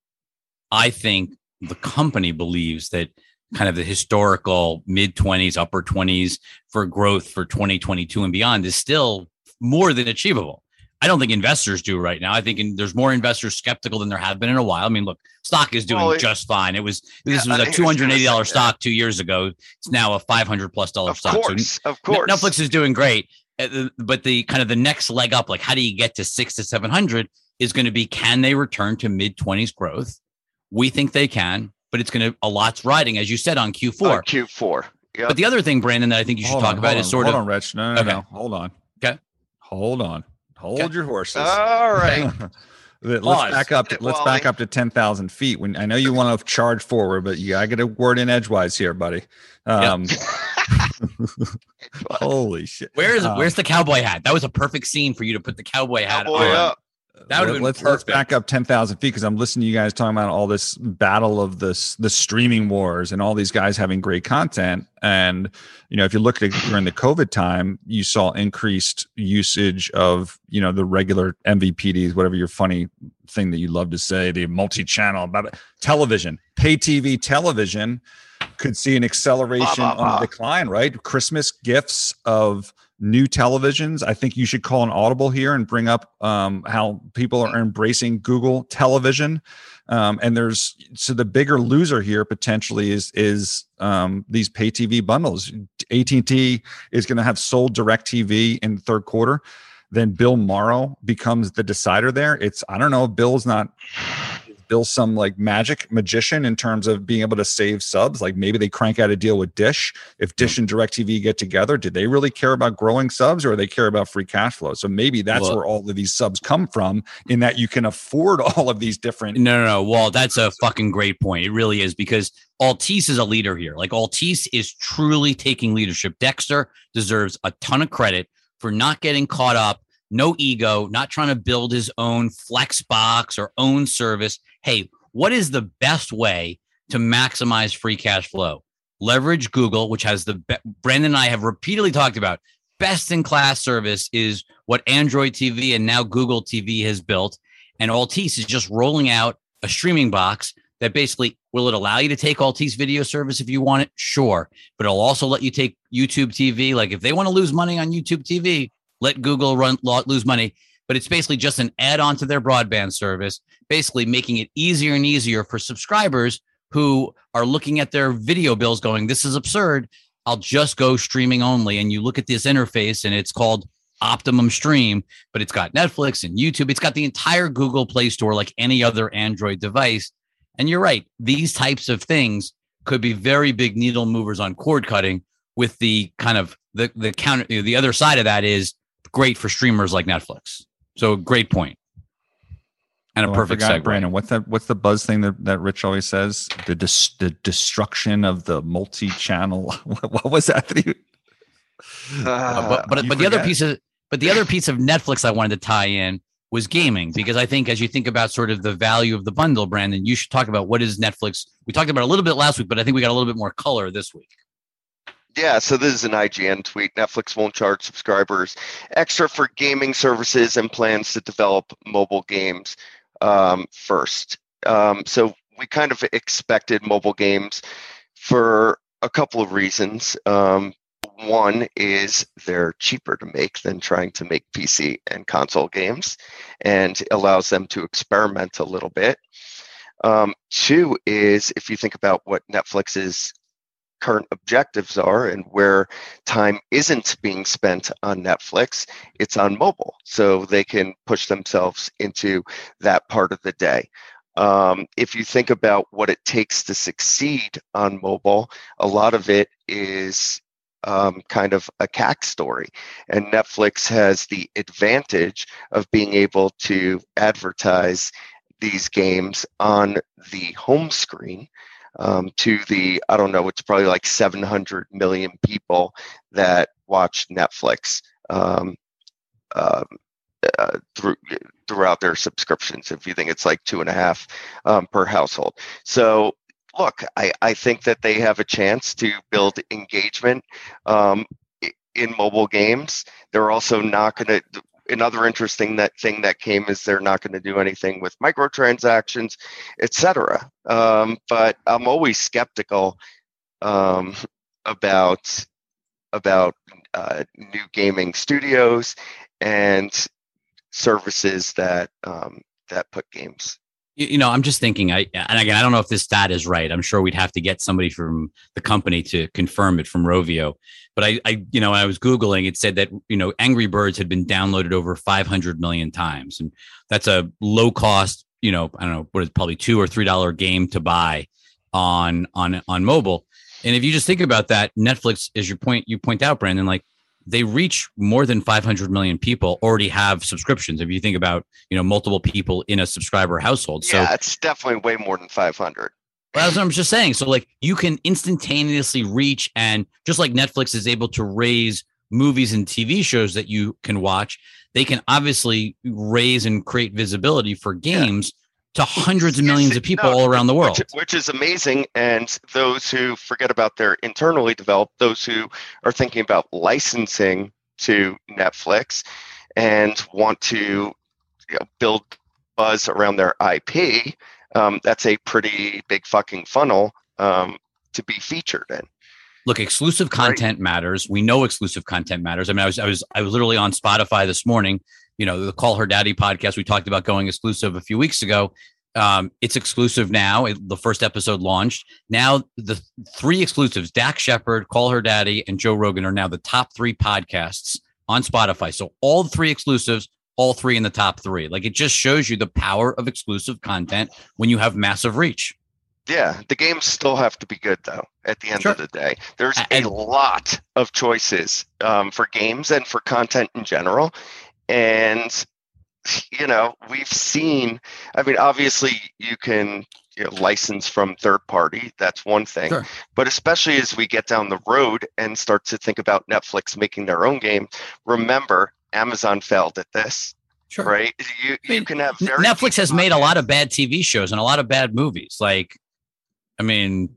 Speaker 1: I think the company believes that kind of the historical mid twenties, upper twenties for growth for 2022 and beyond is still more than achievable. I don't think investors do right now. I think in, there's more investors skeptical than there have been in a while. I mean, look, stock is doing
Speaker 4: Well, it-
Speaker 1: just fine. It was this
Speaker 4: Yeah,
Speaker 1: was
Speaker 4: I
Speaker 1: a
Speaker 4: was
Speaker 1: two
Speaker 4: gonna
Speaker 1: hundred eighty
Speaker 4: say
Speaker 1: dollar
Speaker 4: that.
Speaker 1: stock two years ago. It's now a five hundred plus dollar
Speaker 4: Of
Speaker 1: stock. So
Speaker 4: course, of course.
Speaker 1: Netflix is doing great, Uh, but the kind of the next leg up, like how do you get to six to seven hundred, is going to be can they return to mid twenties growth? We think they can, but it's going to a lot's riding, as you said, on Q
Speaker 4: Uh,
Speaker 1: four.
Speaker 4: Q4. Yeah.
Speaker 1: But the other thing, Brandon, that I think you should
Speaker 3: Hold
Speaker 1: talk
Speaker 3: on,
Speaker 1: about
Speaker 3: hold
Speaker 1: is sort
Speaker 3: hold
Speaker 1: of Hold
Speaker 3: on, Rich. No, no,
Speaker 1: Okay.
Speaker 3: no. Hold on.
Speaker 1: Okay.
Speaker 3: Hold on. Hold
Speaker 1: Okay.
Speaker 3: your horses.
Speaker 4: All right.
Speaker 3: Let's
Speaker 1: Pause.
Speaker 3: back up.
Speaker 4: Get it,
Speaker 3: let's back up to ten thousand feet. When I know you want to charge forward, but you gotta get a word in edgewise here, buddy. Um, holy shit!
Speaker 1: where is
Speaker 3: Um,
Speaker 1: where's the cowboy hat? That was a perfect scene for you to put the cowboy hat
Speaker 4: Cowboy
Speaker 1: on.
Speaker 4: up.
Speaker 1: That would've
Speaker 3: Let-
Speaker 1: been
Speaker 3: let's let's back up ten thousand feet because I'm listening to you guys talking about all this battle of this the streaming wars and all these guys having great content. And you know, if you look at during the COVID time, you saw increased usage of you know the regular MVPDs, whatever your funny thing that you love to say, the multi-channel blah, blah, television, pay TV television could see an acceleration
Speaker 4: Bah, bah,
Speaker 3: on the decline. Right, Christmas gifts of new televisions. I think you should call an audible here and bring up um, how people are embracing Google Television. Um, and there's so the bigger loser here potentially is is um, these pay TV bundles. AT and T is going to have sold DirecTV in the third quarter. Then Bill Morrow becomes the decider there. It's I don't know. Bill's not. Bill some like magic magician in terms of being able to save subs. Like maybe they crank out a deal with Dish. If Dish hmm. and DirecTV get together, do they really care about growing subs or they care about free cash flow? So maybe that's where all of these subs come from, in that you can afford all of these different.
Speaker 1: No, no, no. Well, that's a fucking great point. It really is because Altice is a leader here. Like Altice is truly taking leadership. Dexter deserves a ton of credit for not getting caught up, no ego, not trying to build his own flex box or own service. Hey, what is the best way to maximize free cash flow? Leverage Google, which has the be- Brandon and I have repeatedly talked about. Best in class service is what Android TV and now Google TV has built. And Altice is just rolling out a streaming box that basically will it allow you to take Altice video service if you want it? Sure. But it'll also let you take YouTube TV. Like if they want to lose money on YouTube TV, let Google run lose money. But it's basically just an add on to their broadband service, basically making it easier and easier for subscribers who are looking at their video bills going, this is absurd. I'll just go streaming only. And you look at this interface and it's called Optimum Stream, but it's got Netflix and YouTube. It's got the entire Google Play Store like any other Android device. And you're right, these types of things could be very big needle movers on cord cutting with the kind of the the counter the other side of that is great for streamers like Netflix. So great point. And a
Speaker 3: Oh,
Speaker 1: perfect segue.
Speaker 3: Brandon, what's that? What's the buzz thing that, that Rich always says? The dis- the destruction of the multi-channel. what, what was that? that he-
Speaker 1: Uh, but but,
Speaker 3: you
Speaker 1: but the other piece of but the other piece of Netflix I wanted to tie in was gaming because I think as you think about sort of the value of the bundle, Brandon, you should talk about what is Netflix. We talked about it a little bit last week, but I think we got a little bit more color this week.
Speaker 4: Yeah, so this is an IGN tweet. Netflix won't charge subscribers extra for gaming services and plans to develop mobile games um, first. Um, so we kind of expected mobile games for a couple of reasons. Um, one is they're cheaper to make than trying to make PC and console games and allows them to experiment a little bit. Um, two is if you think about what Netflix is current objectives are and where time isn't being spent on Netflix, it's on mobile. So they can push themselves into that part of the day. Um, if you think about what it takes to succeed on mobile, a lot of it is um, kind of a CAC story. And Netflix has the advantage of being able to advertise these games on the home screen um, to the I don't know it's probably like 700 million people that watch Netflix um, uh, uh, through, throughout their subscriptions. If you think it's like two and a half um, per household, so look, I, I think that they have a chance to build engagement um, in mobile games. They're also not going to another interesting that thing that came is they're not going to do anything with microtransactions, etc. Um, but I'm always skeptical um, about about uh, new gaming studios and services that um, that put games
Speaker 1: you know, I'm just thinking. I and again, I don't know if this stat is right. I'm sure we'd have to get somebody from the company to confirm it from Rovio. But I, I, you know, I was googling, it said that you know, Angry Birds had been downloaded over 500 million times, and that's a low cost. You know, I don't know what is probably two or three dollar game to buy on on on mobile. And if you just think about that, Netflix, as your point, you point out, Brandon, like they reach more than 500 million people already have subscriptions. If you think about you know multiple people in a subscriber household
Speaker 4: so yeah it's definitely way more than 500
Speaker 1: well, that's what I'm just saying. So, like, you can instantaneously reach, and just like Netflix is able to raise movies and TV shows that you can watch, they can obviously raise and create visibility for games to hundreds of millions of people no, all around the world.
Speaker 4: Which, which, is amazing. And those who forget about their internally developed, those who are thinking about licensing to Netflix and want to you know, build buzz around their IP, um, that's a pretty big fucking funnel um, to be featured in.
Speaker 1: Look, exclusive content right. matters. We know exclusive content matters. I mean, I was, I was, I was literally on Spotify this morning you know the call her daddy podcast we talked about going exclusive a few weeks ago. Um, it's exclusive now. It, the first episode launched. Now the three exclusives dax shepard call her daddy and joe rogan are now the top three podcasts on spotify. So all three exclusives all three in the top three. Like it just shows you the power of exclusive content when you have massive reach.
Speaker 4: Yeah, the games still have to be good though. At the end sure. of the day, there's a lot of choices um, for games and for content in general, and you know we've seen i mean obviously you can you know, license from third party that's one thing sure. but especially as we get down the road and start to think about netflix making their own game remember amazon failed at this Sure. Right. You, I mean, you can have
Speaker 1: Netflix has made a lot of bad TV shows and a lot of bad movies. Like, I mean,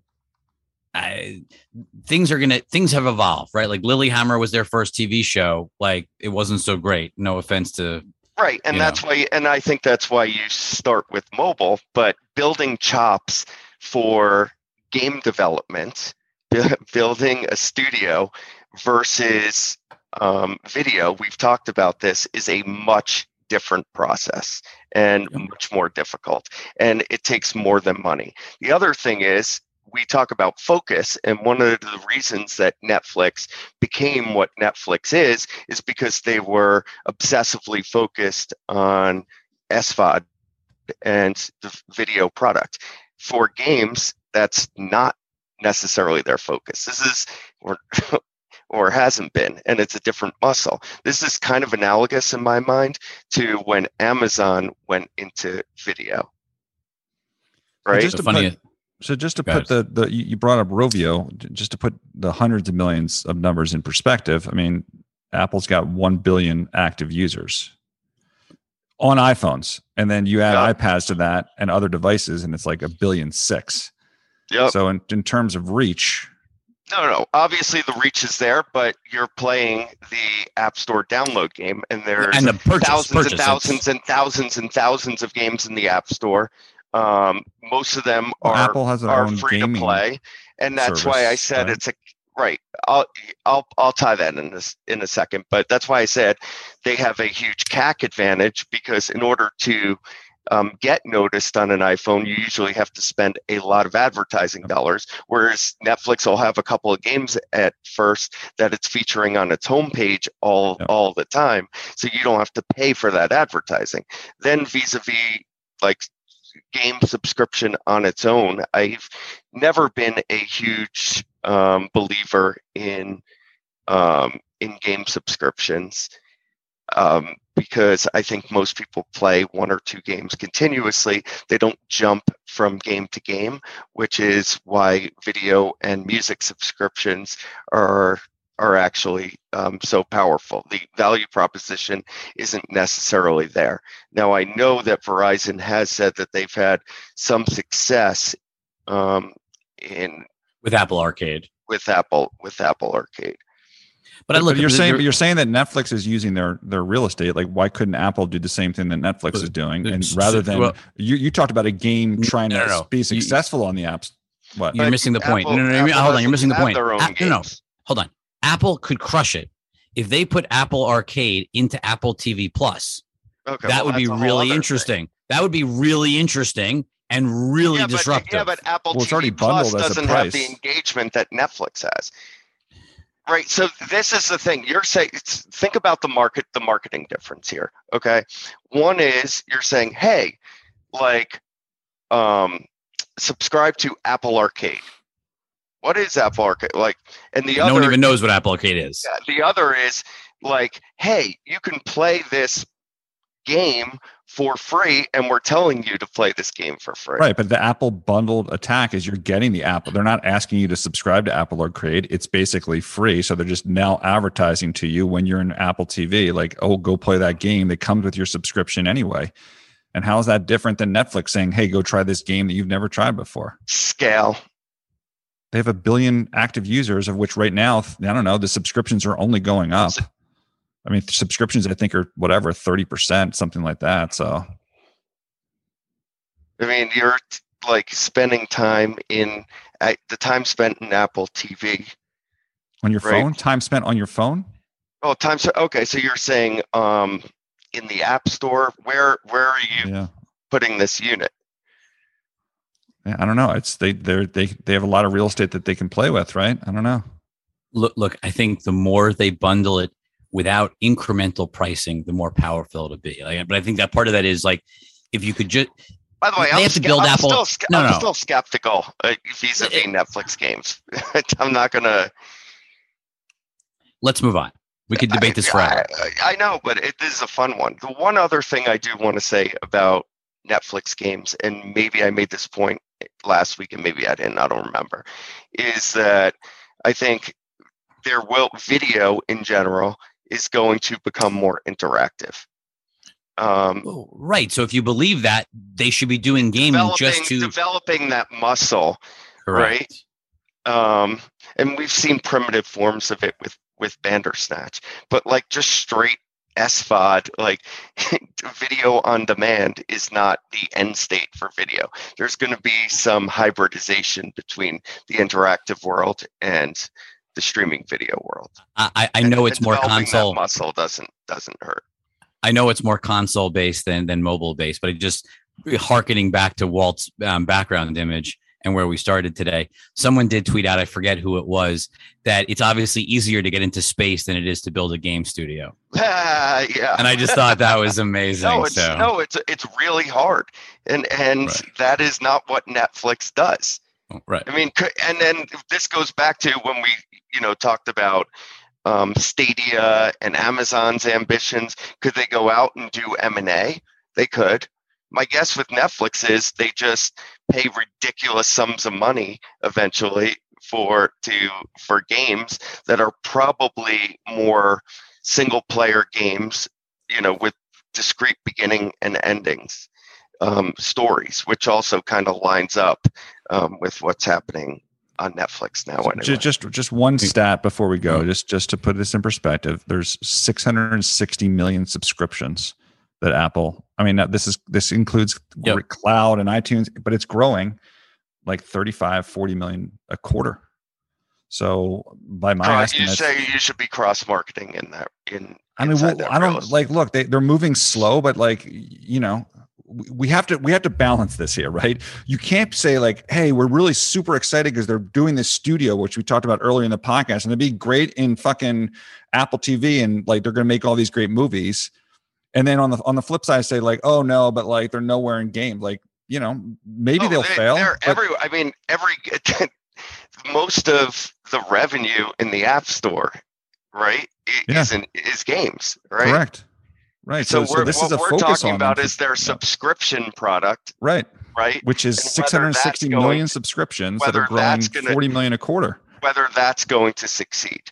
Speaker 1: I, things are gonna things have evolved, right? Like Lilyhammer was their first TV show. Like it wasn't so great. No offense to
Speaker 4: right, and that's know. why. And I think that's why you start with mobile. But building chops for game development, building a studio versus um, video. We've talked about this is a much different process and much more difficult, and it takes more than money. The other thing is we talk about focus and one of the reasons that netflix became what netflix is is because they were obsessively focused on svod and the video product. For games that's not necessarily their focus. This is or or hasn't been and it's a different muscle. This is kind of analogous in my mind to when amazon went into video. Right?
Speaker 3: just a funny so just to put the the you brought up Rovio, just to put the hundreds of millions of numbers in perspective. I mean, Apple's got one billion active users on iPhones, and then you add yep. iPads to that and other devices, and it's like a billion six. Yeah. So in, in terms of reach,
Speaker 4: no, no. Obviously, the reach is there, but you're playing the App Store download game, and there's
Speaker 1: and the purchase,
Speaker 4: thousands
Speaker 1: purchase,
Speaker 4: and thousands and thousands and thousands of games in the App Store. Um, most of them are
Speaker 3: Apple has
Speaker 4: are free to play, and that's service, why I said right? it's a right. I'll I'll I'll tie that in this in a second, but that's why I said they have a huge CAC advantage because in order to um, get noticed on an iPhone, you usually have to spend a lot of advertising dollars. Whereas Netflix will have a couple of games at first that it's featuring on its homepage all
Speaker 3: Yeah.
Speaker 4: all the time, so you don't have to pay for that advertising. Then vis-a-vis like game subscription on its own, I've never been a huge um, believer in um, in game subscriptions um, because I think most people play one or two games continuously. They don't jump from game to game, which is why video and music subscriptions are are actually um, so powerful. The value proposition isn't necessarily there. Now I know that Verizon has said that they've had some success um, in
Speaker 1: with Apple Arcade.
Speaker 4: with Apple with Apple Arcade.
Speaker 1: But I look.
Speaker 3: But you're saying but you're saying that Netflix is using their their real estate. Like, why couldn't Apple do the same thing that Netflix is doing? And rather than
Speaker 1: well-
Speaker 3: you, you talked about a game trying
Speaker 1: No,
Speaker 3: to
Speaker 1: no, no.
Speaker 3: be
Speaker 1: You-
Speaker 3: successful on the apps. What?
Speaker 1: You're missing the point.
Speaker 4: Apple-
Speaker 1: no, no, no,
Speaker 4: Apple
Speaker 1: hold on. You're missing the point.
Speaker 4: their own
Speaker 1: A- no, no, hold on. Apple could crush it if they put Apple Arcade into Apple TV Plus.
Speaker 4: Okay,
Speaker 1: that
Speaker 4: well,
Speaker 1: would be
Speaker 4: that's a whole
Speaker 1: really
Speaker 4: other thing.
Speaker 1: interesting. That would be really interesting and really
Speaker 4: yeah, but,
Speaker 1: disruptive.
Speaker 4: yeah, but Apple
Speaker 3: Well, it's
Speaker 4: TV
Speaker 3: already
Speaker 4: Plus
Speaker 3: bundled as a
Speaker 4: doesn't have the engagement that Netflix has. Right. So this is the thing. You're saying think about the market, the marketing difference here. Okay. One is you're saying, hey, like um subscribe to Apple Arcade. What is Apple Arcade? Like and the
Speaker 1: no
Speaker 4: other
Speaker 1: one even knows what Apple Arcade is.
Speaker 4: Yeah, the other is like, hey, you can play this game for free, and we're telling you to play this game for free.
Speaker 3: Right, but the Apple bundled attack is you're getting the Apple. They're not asking you to subscribe to Apple Arcade. It's basically free. So they're just now advertising to you when you're in Apple TV, like, oh, go play that game that comes with your subscription anyway. And how is that different than Netflix saying, hey, go try this game that you've never tried before?
Speaker 4: Scale.
Speaker 3: They have a billion active users, of which right now, I don't know, the subscriptions are only going up. I mean, subscriptions, I think, are whatever, 30%, something like that. So
Speaker 4: I mean, you're like spending time in the time spent in Apple TV.
Speaker 3: on your
Speaker 4: Right.
Speaker 3: phone, time spent on your phone?
Speaker 4: Oh, time. So okay, so you're saying um in the App Store. Where where are you
Speaker 3: Yeah.
Speaker 4: putting this unit?
Speaker 3: Yeah, I don't know. It's they they they they have a lot of real estate that they can play with, right? I don't know.
Speaker 1: Look, look. I think the more they bundle it without incremental pricing, the more powerful it'll be. Like, but I think that part of that is like if you could just
Speaker 4: By the way,
Speaker 1: They
Speaker 4: I'm,
Speaker 1: have to
Speaker 4: ske-
Speaker 1: build
Speaker 4: I'm
Speaker 1: Apple-
Speaker 4: Still, ske-
Speaker 1: No,
Speaker 4: I'm
Speaker 1: no.
Speaker 4: still skeptical uh, vis-a-vis
Speaker 1: It-
Speaker 4: Netflix games. I'm not gonna.
Speaker 1: let's move on. We could debate this forever.
Speaker 4: I, I know, but it, this is a fun one. The one other thing I do want to say about Netflix games, and maybe I made this point last week, and maybe I didn't. I don't remember. Is that I think there will video in general is going to become more interactive. Um,
Speaker 1: Oh, right. So if you believe that, they should be doing gaming
Speaker 4: developing,
Speaker 1: just to
Speaker 4: developing that muscle
Speaker 1: correct.
Speaker 4: um, and we've seen primitive forms of it with with Bandersnatch, but like just straight SVOD, like video on demand, is not the end state for video. There's going to be some hybridization between the interactive world and the streaming video world.
Speaker 1: I, I- I
Speaker 4: And-
Speaker 1: know it's
Speaker 4: and
Speaker 1: more console.
Speaker 4: muscle doesn't doesn't hurt.
Speaker 1: I know it's more console based than than mobile based, but it just harkening back to Walt's um, background image and where we started today. Someone did tweet out, I forget who it was, that it's obviously easier to get into space than it is to build a game studio.
Speaker 4: yeah.
Speaker 1: And I just thought that was amazing.
Speaker 4: no, it's
Speaker 1: so
Speaker 4: no, it's it's really hard, and and
Speaker 1: Right.
Speaker 4: that is not what Netflix does.
Speaker 1: right.
Speaker 4: I mean, and then this goes back to when we, you know, talked about um, Stadia and Amazon's ambitions. Could they go out and do M and A? They could. My guess with Netflix is they just pay ridiculous sums of money eventually for to for games that are probably more single player games, you know, with discrete beginning and endings um, stories, which also kind of lines up um, with what's happening on Netflix now. Anyway.
Speaker 3: Ju- Just just one stat before we go, just just to put this in perspective. There's 660 million subscriptions that Apple. I mean, this is this includes
Speaker 1: Yep.
Speaker 3: cloud and iTunes, but it's growing like 35, 40 million a quarter. So by my
Speaker 4: Cro- you say you should be cross marketing in that in.
Speaker 3: I mean, well, I don't like look. They they're moving slow, but like you know, we have to we have to balance this here, right? You can't say like, "Hey, we're really super excited because they're doing this studio, which we talked about earlier in the podcast, and it'd be great in fucking Apple TV, and like they're going to make all these great movies." And then on the on the flip side, say like, "Oh no, but like they're nowhere in games." Like, you know, maybe
Speaker 4: Oh,
Speaker 3: they'll
Speaker 4: they-
Speaker 3: fail.
Speaker 4: They're
Speaker 3: but-
Speaker 4: every. I mean, every most of the revenue in the App Store, right,
Speaker 3: Yeah.
Speaker 4: is in, is games, right?
Speaker 3: Correct. Right.
Speaker 4: So,
Speaker 3: So, so, this
Speaker 4: what
Speaker 3: is a
Speaker 4: we're talking about
Speaker 3: them.
Speaker 4: is their subscription product,
Speaker 3: right,
Speaker 4: right?
Speaker 3: which is six hundred sixty million
Speaker 4: going-
Speaker 3: subscriptions that are growing
Speaker 4: gonna-
Speaker 3: forty million a quarter.
Speaker 4: whether that's going to succeed.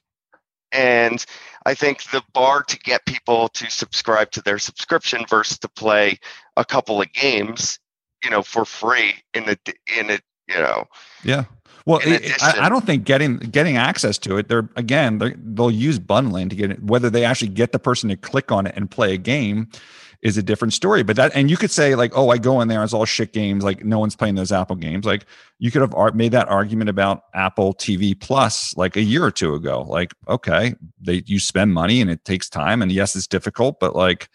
Speaker 4: And I think the bar to get people to subscribe to their subscription versus to play a couple of games, you know, for free in a in a you know
Speaker 3: Yeah. Well, it-
Speaker 4: addition-
Speaker 3: I, I don't think getting getting access to it. They're again, they're, they'll use bundling to get it. Whether they actually get the person to click on it and play a game is a different story. But that, and you could say like, oh, I go in there, it's all shit games. Like no one's playing those Apple games. Like you could have ar- made that argument about Apple TV Plus like a year or two ago. Like, okay, they you spend money and it takes time, and yes, it's difficult, but like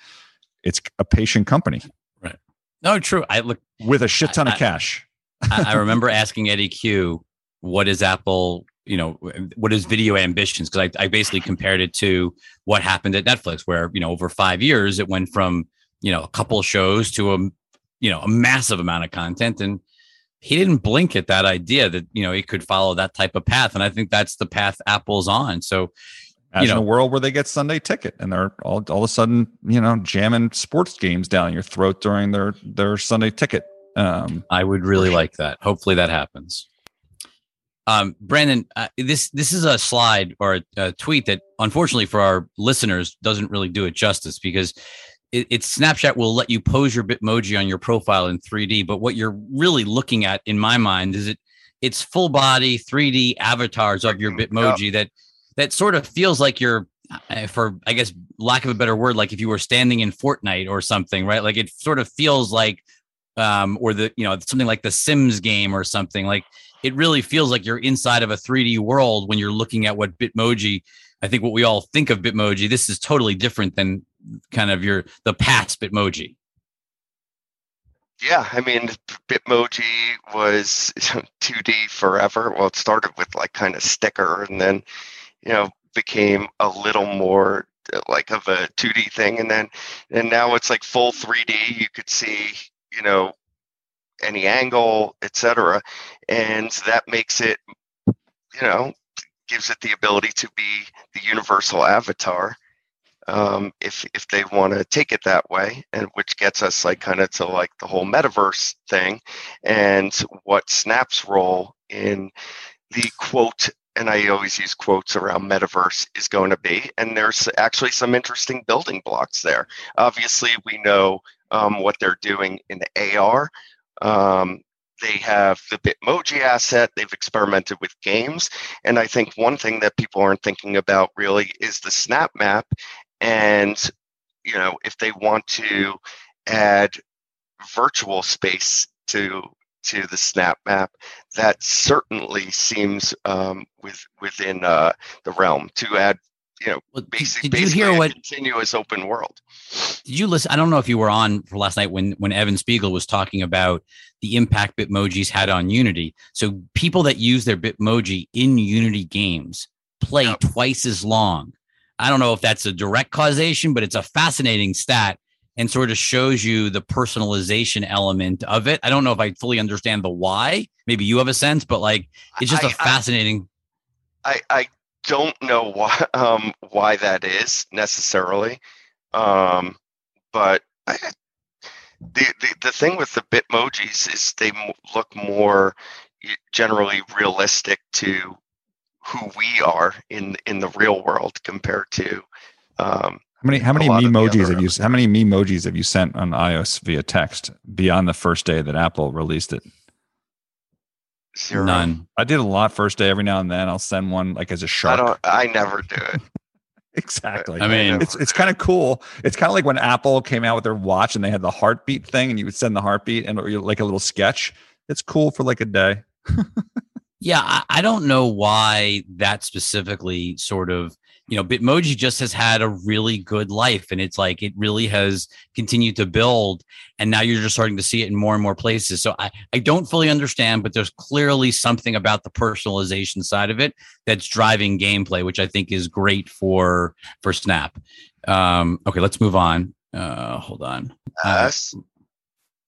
Speaker 3: it's a patient company Right.
Speaker 1: No, true. I look.
Speaker 3: with a shit ton of
Speaker 1: I-
Speaker 3: cash.
Speaker 1: I, I remember asking Eddy Cue, "What is Apple? You know, what is video ambitions?" Because I, I basically compared it to what happened at Netflix, where you know over five years it went from you know a couple shows to a you know a massive amount of content, and he didn't blink at that idea that you know it could follow that type of path, and I think that's the path Apple's on. So
Speaker 3: Imagine
Speaker 1: know-
Speaker 3: a world where they get Sunday ticket and they're all, all of a sudden, you know, jamming sports games down your throat during their their Sunday ticket. Um,
Speaker 1: I would really like that. Hopefully that happens. Um, Brandon, uh, this this is a slide or a, a tweet that, unfortunately for our listeners, doesn't really do it justice because it, it's Snapchat will let you pose your Bitmoji on your profile in 3D, but what you're really looking at, in my mind, is it it's full body 3D avatars of your
Speaker 4: Freaking
Speaker 1: Bitmoji that that sort of feels like you're, uh, for I guess lack of a better word, like if you were standing in Fortnite or something, right? Like it sort of feels like um, or the you know something like the Sims game or something like it really feels like you're inside of a 3D world when you're looking at what Bitmoji. I think what we all think of Bitmoji. This is totally different than kind of your the past Bitmoji.
Speaker 4: Yeah, I mean, Bitmoji was 2D forever. Well, it started with like kind of sticker and then, you know, became a little more like of a 2D thing. And then, and now it's like full 3D. You could see, you know, any angle, etc. And that makes it, you know, gives it the ability to be the universal avatar um, if if they want to take it that way, and which gets us like kind of to like the whole metaverse thing, and what Snap's role in the quote. And I always use quotes around metaverse is going to be, and there's actually some interesting building blocks there. Obviously, we know um, what they're doing in AR. Um, they have the Bitmoji asset. They've experimented with games, and I think one thing that people aren't thinking about really is the Snap Map. And you know if they want to add virtual space to to the snap map that certainly seems um, with within uh, the realm. To add you know
Speaker 1: Well, did,
Speaker 4: basically,
Speaker 1: you hear
Speaker 4: a
Speaker 1: what?
Speaker 4: continuous open world
Speaker 1: Did you listen? I don't know if you were on for last night when when Evan Spiegel was talking about the impact Bitmojis had on Unity. So people that use their Bitmoji in Unity games play twice as long. I don't know if that's a direct causation, but it's a fascinating stat and sort of shows you the personalization element of it. I don't know if I fully understand the why. Maybe you have a sense, but like it's just a
Speaker 4: I- I-
Speaker 1: fascinating.
Speaker 4: I, I don't know why um, why that is necessarily, um, but I, the, the the thing with the Bitmojis is they m- look more generally realistic to who we are in in the real world compared to. Um,
Speaker 3: how many how many memojis have you how many memojis have you sent on iOS via text beyond the first day that Apple released it?
Speaker 4: Zero.
Speaker 1: None.
Speaker 3: I did a lot first day. Every now and then, I'll send one like as a shark.
Speaker 4: don't. I never do it.
Speaker 3: Exactly.
Speaker 1: I mean,
Speaker 3: it's it's kind of cool. It's kind of like when Apple came out with their watch and they had the heartbeat thing, and you would send the heartbeat and or like a little sketch. It's cool for like a day.
Speaker 1: Yeah, I, I don't know why that specifically sort of you know, Bitmoji just has had a really good life and it's like it really has continued to build. And now you're just starting to see it in more and more places. So I, I don't fully understand, but there's clearly something about the personalization side of it that's driving gameplay, which I think is great for for Snap. Um, okay, let's move on. Uh, hold on. Uh.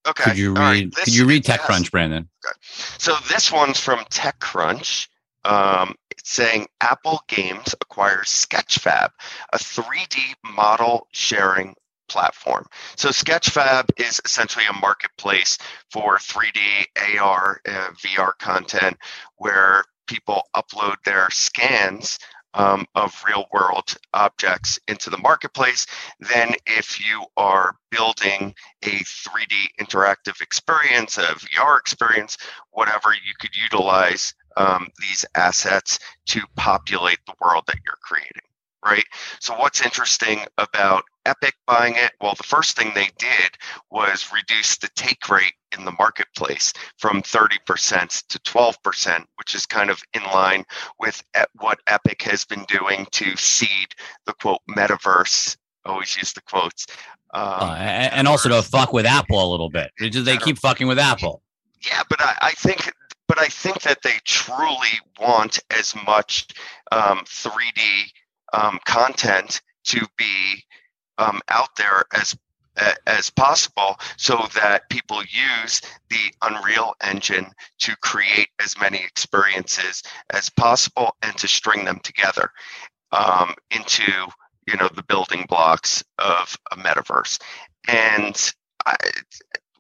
Speaker 4: Okay.
Speaker 1: could you read?
Speaker 4: this
Speaker 1: could you read TechCrunch, Brandon? Okay.
Speaker 4: So this one's from TechCrunch. Um, it's saying Epic Games acquires Sketchfab, a 3D model sharing platform. So Sketchfab is essentially a marketplace for 3D AR, uh, VR content where people upload their scans um, of real world objects into the marketplace. Then, if you are building a 3D interactive experience, a VR experience, whatever, you could utilize um, these assets to populate the world that you're creating. Right. So, what's interesting about Epic buying it? Well, the first thing they did was reduce the take rate in the marketplace from 30% to 12%, which is kind of in line with what Epic has been doing to seed the quote metaverse. Always use the quotes. Um,
Speaker 1: Uh, and, and also to fuck with Apple a little bit. They keep fucking with Apple.
Speaker 4: Yeah, but I, I think, but I think that they truly want as much um, 3D um, content to be um, out there as as possible, so that people use the Unreal Engine to create as many experiences as possible and to string them together um, into you know the building blocks of a metaverse. And I,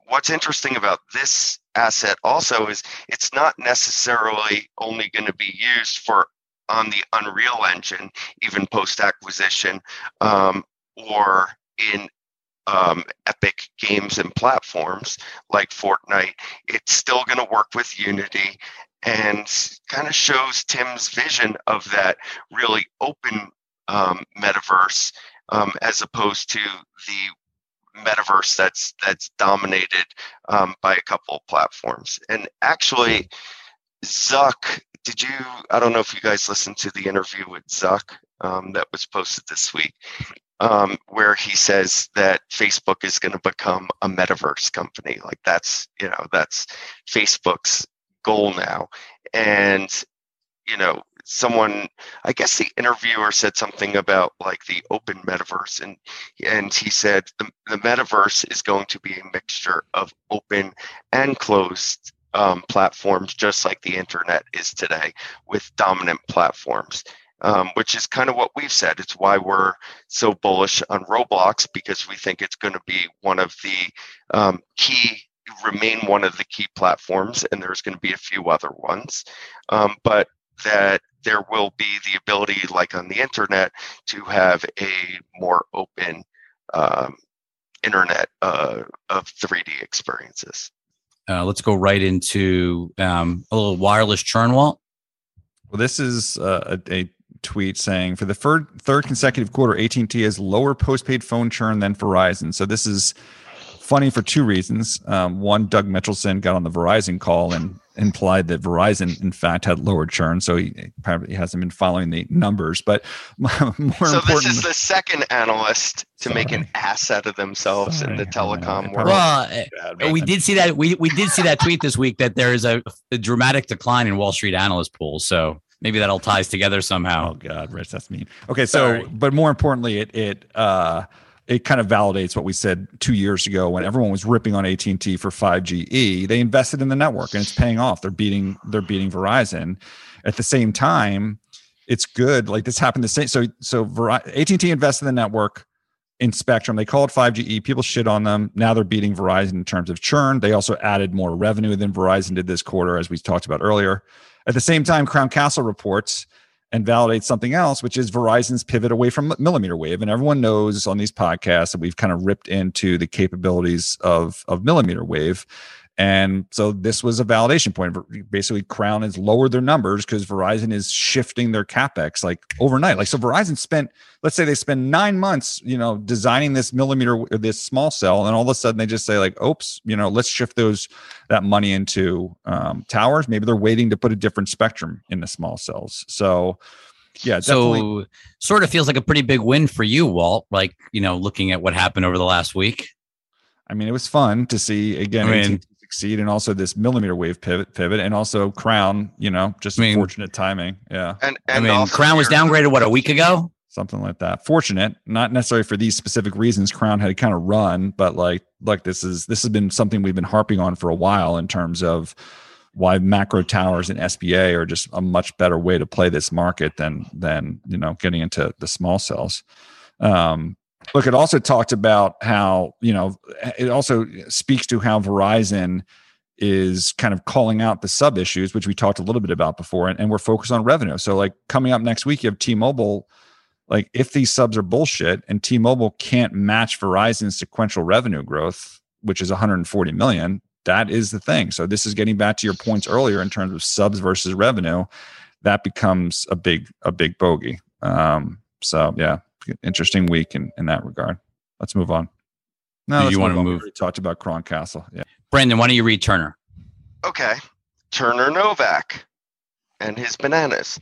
Speaker 4: what's interesting about this asset also is it's not necessarily only going to be used for on the Unreal Engine, even post acquisition, um, or in um, Epic games and platforms like Fortnite. It's still going to work with Unity and kind of shows Tim's vision of that really open um, metaverse um, as opposed to the metaverse that's that's dominated um, by a couple of platforms. And actually, Zuck, did you? I don't know if you guys listened to the interview with Zuck um, that was posted this week, um, where he says that Facebook is going to become a metaverse company. Like that's you know that's Facebook's goal now, and you know someone i guess the interviewer said something about like the open metaverse and and he said the, the metaverse is going to be a mixture of open and closed um, platforms just like the internet is today with dominant platforms um, which is kind of what we've said it's why we're so bullish on roblox because we think it's going to be one of the um, key remain one of the key platforms and there's going to be a few other ones um, but that there will be the ability, like on the internet, to have a more open um, internet uh, of 3D experiences.
Speaker 1: Uh, let's go right into um, a little wireless churn wall.
Speaker 3: Well, this is uh, a, a tweet saying for the third third consecutive quarter, AT and T has lower postpaid phone churn than Verizon. So this is funny for two reasons. Um, one, Doug Mitchelson got on the Verizon call and implied that Verizon, in fact, had lower churn. So he probably hasn't been following the numbers. But more
Speaker 4: So
Speaker 3: important,
Speaker 4: this is the second analyst to make an
Speaker 3: Sorry.
Speaker 4: ass out of themselves in the telecom world.
Speaker 1: Well, uh, we did see that we we did see that tweet this week that there is a, a dramatic decline in Wall Street analyst pools. So maybe that all ties together somehow. Oh.
Speaker 3: God, Rich, that's mean. Okay, so
Speaker 1: Sorry.
Speaker 3: but more importantly, it it uh it kind of validates what we said two years ago when everyone was ripping on AT and T for 5GE. They invested in the network and it's paying off. They're beating they're beating Verizon. At the same time, it's good. Like this happened the same. So so AT and T invested in the network in Spectrum. They called 5GE. People shit on them. Now they're beating Verizon in terms of churn. They also added more revenue than Verizon did this quarter, as we talked about earlier. At the same time, Crown Castle reports and validates something else, which is Verizon's pivot away from millimeter wave. And everyone knows on these podcasts that we've kind of ripped into the capabilities of, of millimeter wave. And so this was a validation point. Basically, Crown has lowered their numbers because Verizon is shifting their capex like overnight. Like so, Verizon spent, let's say they spend nine months, you know, designing this millimeter, this small cell, and all of a sudden they just say like, "Oops, you know, let's shift those that money into um, towers." Maybe they're waiting to put a different spectrum in the small cells. So yeah, definitely.
Speaker 1: So sort of feels like a pretty big win for you, Walt. Like you know, looking at what happened over the last week.
Speaker 3: I mean, it was fun to see again
Speaker 1: I mean-
Speaker 3: succeed, and also this millimeter wave pivot, pivot, and also Crown. You know, just
Speaker 1: I mean-
Speaker 3: fortunate timing. Yeah,
Speaker 4: And,
Speaker 1: I mean, Crown was downgraded what a week ago.
Speaker 3: something like that. Fortunate, not necessarily for these specific reasons. Crown had kind of run, but like, like this is this has been something we've been harping on for a while in terms of why macro towers and SBA are just a much better way to play this market than than you know getting into the small cells. Um, look, it also talked about how you know it also speaks to how Verizon is kind of calling out the sub issues, which we talked a little bit about before, and, and we're focused on revenue. So, like coming up next week, you have T-Mobile. Like, if these subs are bullshit and T-Mobile can't match Verizon's sequential revenue growth, which is 140 million, that is the thing. So, this is getting back to your points earlier in terms of subs versus revenue. That becomes a big a big bogey. Um, so, yeah, interesting week in in that regard. Let's move on. No,
Speaker 1: you wanna
Speaker 3: on. We
Speaker 1: move-
Speaker 3: already talked about Crown Castle. Yeah.
Speaker 1: Brandon, why don't you read Turner?
Speaker 4: Okay. Turner Novak and his bananas.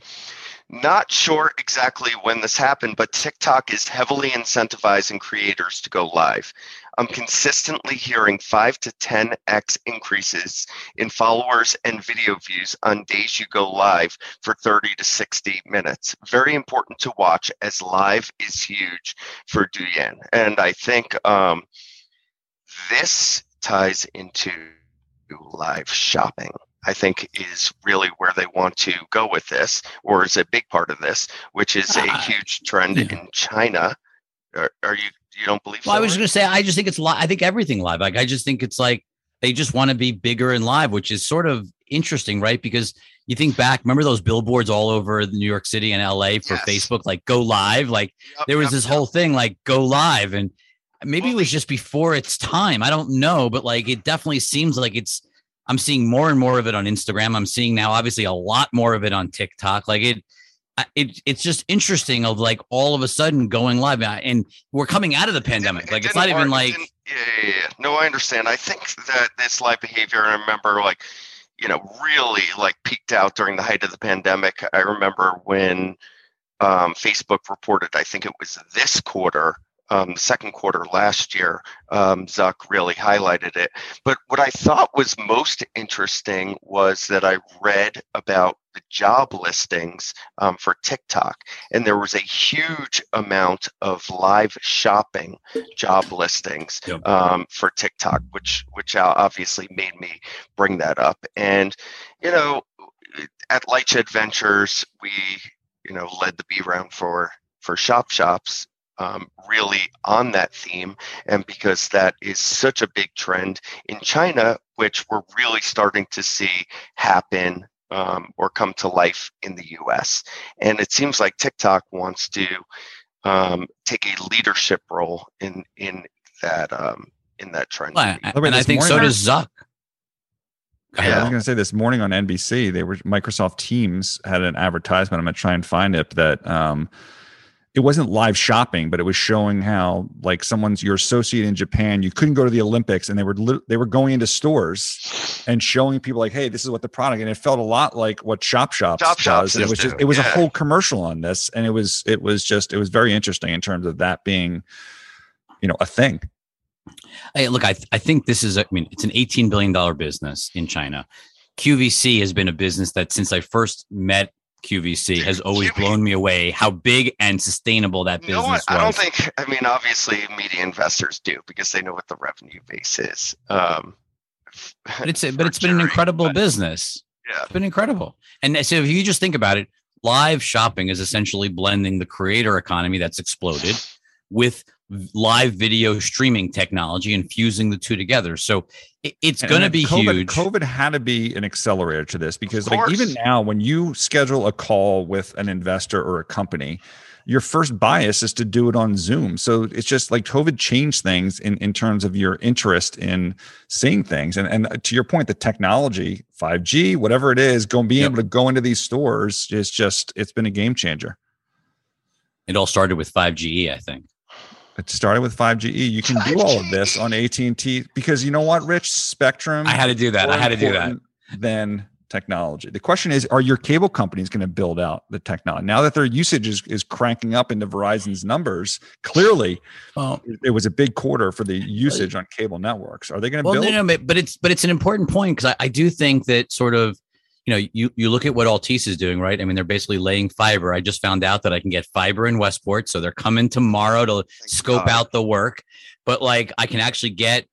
Speaker 4: Not sure exactly when this happened, but TikTok is heavily incentivizing creators to go live. I'm consistently hearing 5 to 10x increases in followers and video views on days you go live for 30 to 60 minutes. Very important to watch as live is huge for Douyin. And I think um, this ties into live shopping. I think is really where they want to go with this, or is a big part of this, which is a
Speaker 1: Ah,
Speaker 4: huge trend
Speaker 1: yeah.
Speaker 4: in China. Are, are you you don't believe?
Speaker 1: Well, I was
Speaker 4: Rick?
Speaker 1: going to say, I just think it's live. I think everything live. Like, I just think it's like they just want to be bigger and live, which is sort of interesting, right? Because you think back, remember those billboards all over New York City and LA for
Speaker 4: Yes.
Speaker 1: Facebook, like go live? Like,
Speaker 4: Yep,
Speaker 1: there was
Speaker 4: yep,
Speaker 1: this
Speaker 4: yep.
Speaker 1: whole thing, like go live. And maybe it was just before its time. I don't know, but like it definitely seems like it's, I'm seeing more and more of it on Instagram. I'm seeing now, obviously, a lot more of it on TikTok. Like it, it, it's just interesting of like all of a sudden going live Uh, and we're coming out of the pandemic.
Speaker 4: It
Speaker 1: Like it's not even
Speaker 4: it
Speaker 1: like,
Speaker 4: yeah, yeah, yeah. No, I understand. I think that this live behavior. I remember like, you know, really like peaked out during the height of the pandemic. I remember when um, Facebook reported. I think it was this quarter. Um, second quarter last year, um, Zuck really highlighted it. But what I thought was most interesting was that I read about the job listings um, for TikTok, and there was a huge amount of live shopping job listings
Speaker 1: Yep.
Speaker 4: um, for TikTok, which which obviously made me bring that up. And you know, at Lightshed Ventures, we you know led the B round for for shop shops. Um, really on that theme, and because that is such a big trend in China, which we're really starting to see happen um, or come to life in the US. And it seems like TikTok wants to um, take a leadership role in in that um, in that trend.
Speaker 1: Well,
Speaker 3: Wait,
Speaker 1: and I think so does Zuck. Go
Speaker 3: I was going to say this morning on NBC, they were Microsoft Teams had an advertisement. I'm going to try and find it that um, it wasn't live shopping, but it was showing how like someone's your associate in Japan, you couldn't go to the Olympics, and they were lit- they were going into stores and showing people like, hey, this is what the product, and it felt a lot like what Shop Shops
Speaker 4: Shop Shops
Speaker 3: does. And it
Speaker 4: is
Speaker 3: was just it was a whole commercial on this, and it was it was just it was very interesting in terms of that being, you know, a thing.
Speaker 1: Hey, look, I th- I think this is. a- I mean, it's an eighteen billion dollar business in China. QVC has been a business that since I first met QVC has always
Speaker 4: QV
Speaker 1: blown me away. How big and sustainable that business
Speaker 4: No, I,
Speaker 1: was.
Speaker 4: I don't think. I mean, obviously, media investors do because they know what the revenue base is. Um,
Speaker 1: but it's but it's been an incredible business.
Speaker 4: Yeah.
Speaker 1: It's been incredible. And so if you just think about it, live shopping is essentially blending the creator economy that's exploded with live video streaming technology and fusing the two together. So it's going to be
Speaker 3: COVID,
Speaker 1: huge.
Speaker 3: COVID had to be an accelerator to this because, like, even now, when you schedule a call with an investor or a company, your first bias is to do it on Zoom. So it's just like COVID changed things in, in terms of your interest in seeing things. And and uh, to your point, the technology, 5G, whatever it is, going being
Speaker 1: Yep.
Speaker 3: able to go into these stores is just it's been a game changer.
Speaker 1: It all started with 5GE, I think.
Speaker 3: It started with 5GE. You can do all of this on AT&T because you know what, Rich? Spectrum
Speaker 1: I had to do that. I had to do that.
Speaker 3: important Than technology. The question is, are your cable companies going to build out the technology now that their usage is, is cranking up into Verizon's numbers? Clearly,
Speaker 1: Well,
Speaker 3: it was a big quarter for the usage on cable networks. Are they going to
Speaker 1: well,
Speaker 3: build?
Speaker 1: no, no, but- but it's but it's an important point because I, I do think that sort of, you know, you you look at what Altice is doing, right? I mean, they're basically laying fiber. I just found out that I can get fiber in Westport, so they're coming tomorrow to scope
Speaker 4: God.
Speaker 1: out the work. But like, I can actually get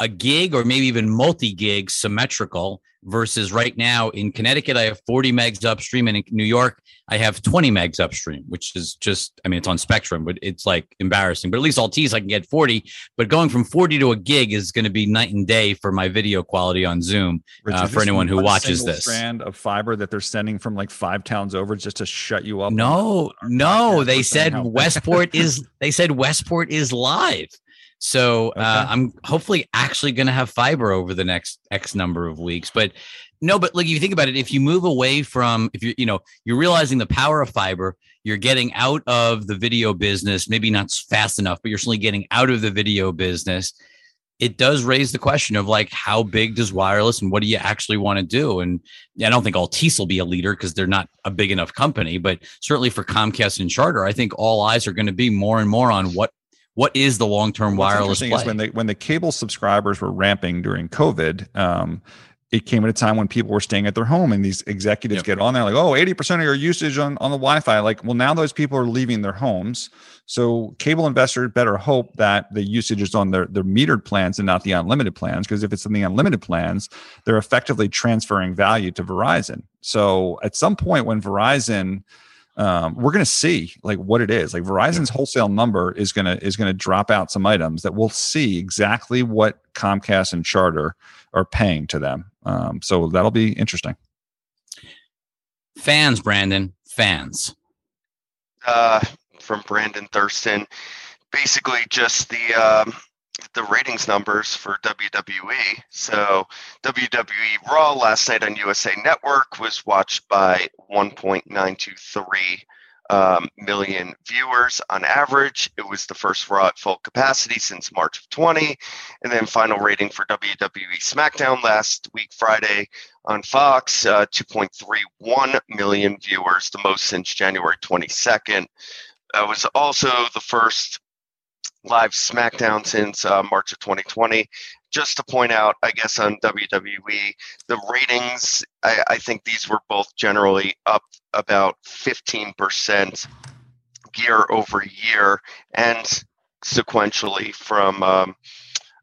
Speaker 1: a gig or maybe even multi gig symmetrical versus right now in Connecticut, I have 40 megs upstream, and in New York, I have 20 megs upstream, which is just, I mean, it's on Spectrum, but it's like embarrassing. But at least Altice, I can get 40. But going from 40 to a gig is going to be night and day for my video quality on Zoom.
Speaker 3: Rich,
Speaker 1: uh, for anyone who watches this.
Speaker 3: strand of fiber that they're sending from like five towns over just to shut you up.
Speaker 1: No, no, they said Westport is. They said Westport is live. So uh, I'm hopefully actually going to have fiber over the next X number of weeks. But no, but like if you think about it, if you move away from if you you know you're realizing the power of fiber, you're getting out of the video business. Maybe not fast enough, but you're certainly getting out of the video business. It does raise the question of like how big does wireless and what do you actually want to do? And I don't think Altice will be a leader because they're not a big enough company, but certainly for Comcast and Charter, I think all eyes are going to be more and more on what what is the long term
Speaker 3: What's
Speaker 1: wireless play.
Speaker 3: is when the when the cable subscribers were ramping during COVID, um, it came at a time when people were staying at their home and these executives
Speaker 1: Yep.
Speaker 3: get on there like, oh, 80% of your usage on, on the Wi-Fi. Like, well, now those people are leaving their homes. So cable investors better hope that the usage is on their, their metered plans and not the unlimited plans. Because if it's in the unlimited plans, they're effectively transferring value to Verizon. So at some point when Verizon um, we're going to see like what it is. Like Verizon's wholesale number is going to is going to drop out some items that we'll see exactly what Comcast and Charter are paying to them. Um, so that'll be interesting.
Speaker 1: fans, Brandon, fans.
Speaker 4: uh, from Brandon Thurston. Basically, just the um, the ratings numbers for WWE. So WWE Raw last night on USA Network was watched by 1.923 um, million viewers on average. It was the first Raw at full capacity since March of 20. And then final rating for WWE SmackDown last week, Friday, on Fox, uh, 2.31 million viewers, the most since January 22nd. It was also the first live SmackDown since uh, March of 2020. Just to point out, I guess on WWE, the ratings, I, I think these were both generally up about 15% year over year and sequentially from. Um,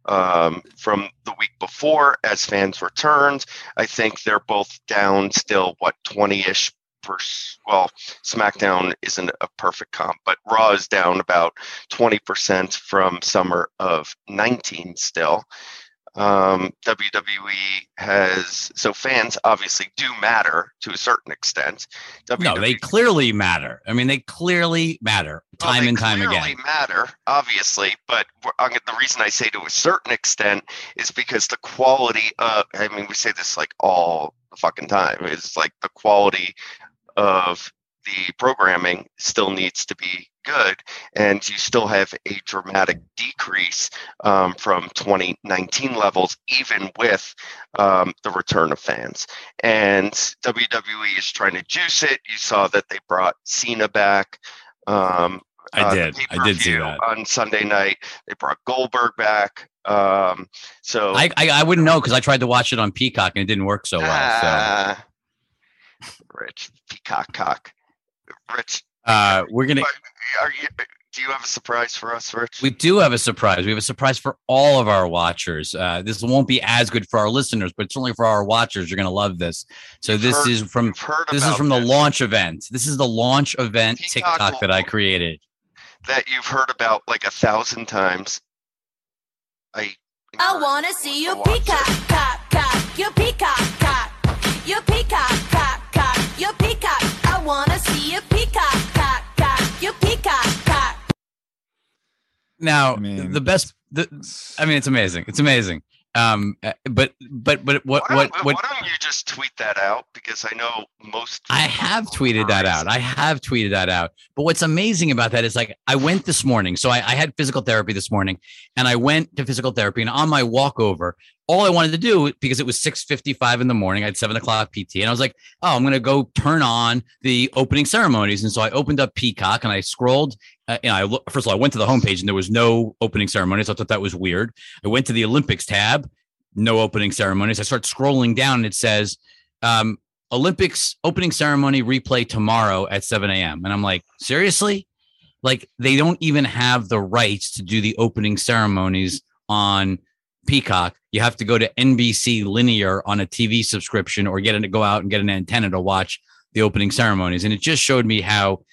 Speaker 4: um, from the week before as fans returned. I think they're both down still, what, 20 ish percent. Well, SmackDown isn't a perfect comp, but Raw is down about 20% from summer of 19 still. Um, WWE has, so fans obviously do matter to a certain extent.
Speaker 1: No, they clearly matter. I mean, they clearly matter
Speaker 4: well,
Speaker 1: time
Speaker 4: they
Speaker 1: and time again.
Speaker 4: They clearly
Speaker 1: again.
Speaker 4: matter, obviously, but we're- I'm gonna- the reason I say to a certain extent is because the quality. Of, I mean, we say this like all the fucking time. Is like the quality of the programming still needs to be good, and you still have a dramatic decrease um, from 2019 levels, even with um, the return of fans. And WWE is trying to juice it. You saw that they brought Cena back. Um,
Speaker 1: I
Speaker 4: uh,
Speaker 1: did. I did see that.
Speaker 4: on Sunday night. They brought Goldberg back. Um, so
Speaker 1: I, I I wouldn't know because I tried to watch it on Peacock and it didn't work so well.
Speaker 4: Ah, Rich Peacock cock. Rich,
Speaker 1: uh, we're gonna.
Speaker 4: are you? Do you have a surprise for us, Rich?
Speaker 1: We do have a surprise. We have a surprise for all of our watchers. Uh, this won't be as good for our listeners, but certainly for our watchers, you're going to love this. So
Speaker 4: You've
Speaker 1: this
Speaker 4: heard-
Speaker 1: is from
Speaker 4: You've
Speaker 1: this is
Speaker 4: about
Speaker 1: from the
Speaker 4: this,
Speaker 1: launch event. This is the launch event
Speaker 4: Peacock
Speaker 1: TikTok that I created.
Speaker 4: that you've heard about like a thousand times. I.
Speaker 5: I wanna see you
Speaker 4: watch
Speaker 5: peacock, cock, cock, you peacock, cock, you peacock, cock, cock, peacock. I wanna see you peacock, cock, cock, you peacock, cock.
Speaker 1: Now,
Speaker 3: I mean,
Speaker 1: the best. The, I mean, it's amazing. It's amazing. Um, uh, but but but what
Speaker 4: Why
Speaker 1: what what
Speaker 4: why don't you just tweet that out? Because I know most.
Speaker 1: I have tweeted that out. I have tweeted that out. But what's amazing about that is like I went this morning. So I, I had physical therapy this morning and I went to physical therapy and on my walk over, all I wanted to do because it was 6:55 in the morning, I had seven o'clock PT, and I was like, "Oh, I'm gonna go turn on the opening ceremonies." And so I opened up Peacock and I scrolled. Uh, and I look, first of all, I went to the homepage and there was no opening ceremonies. I thought that was weird. I went to the Olympics tab, no opening ceremonies. I start scrolling down and it says um, Olympics opening ceremony replay tomorrow at 7 a.m. And I'm like, seriously? Like they don't even have the rights to do the opening ceremonies on Peacock. You have to go to NBC linear on a TV subscription or get it to go out and get an antenna to watch the opening ceremonies. And it just showed me how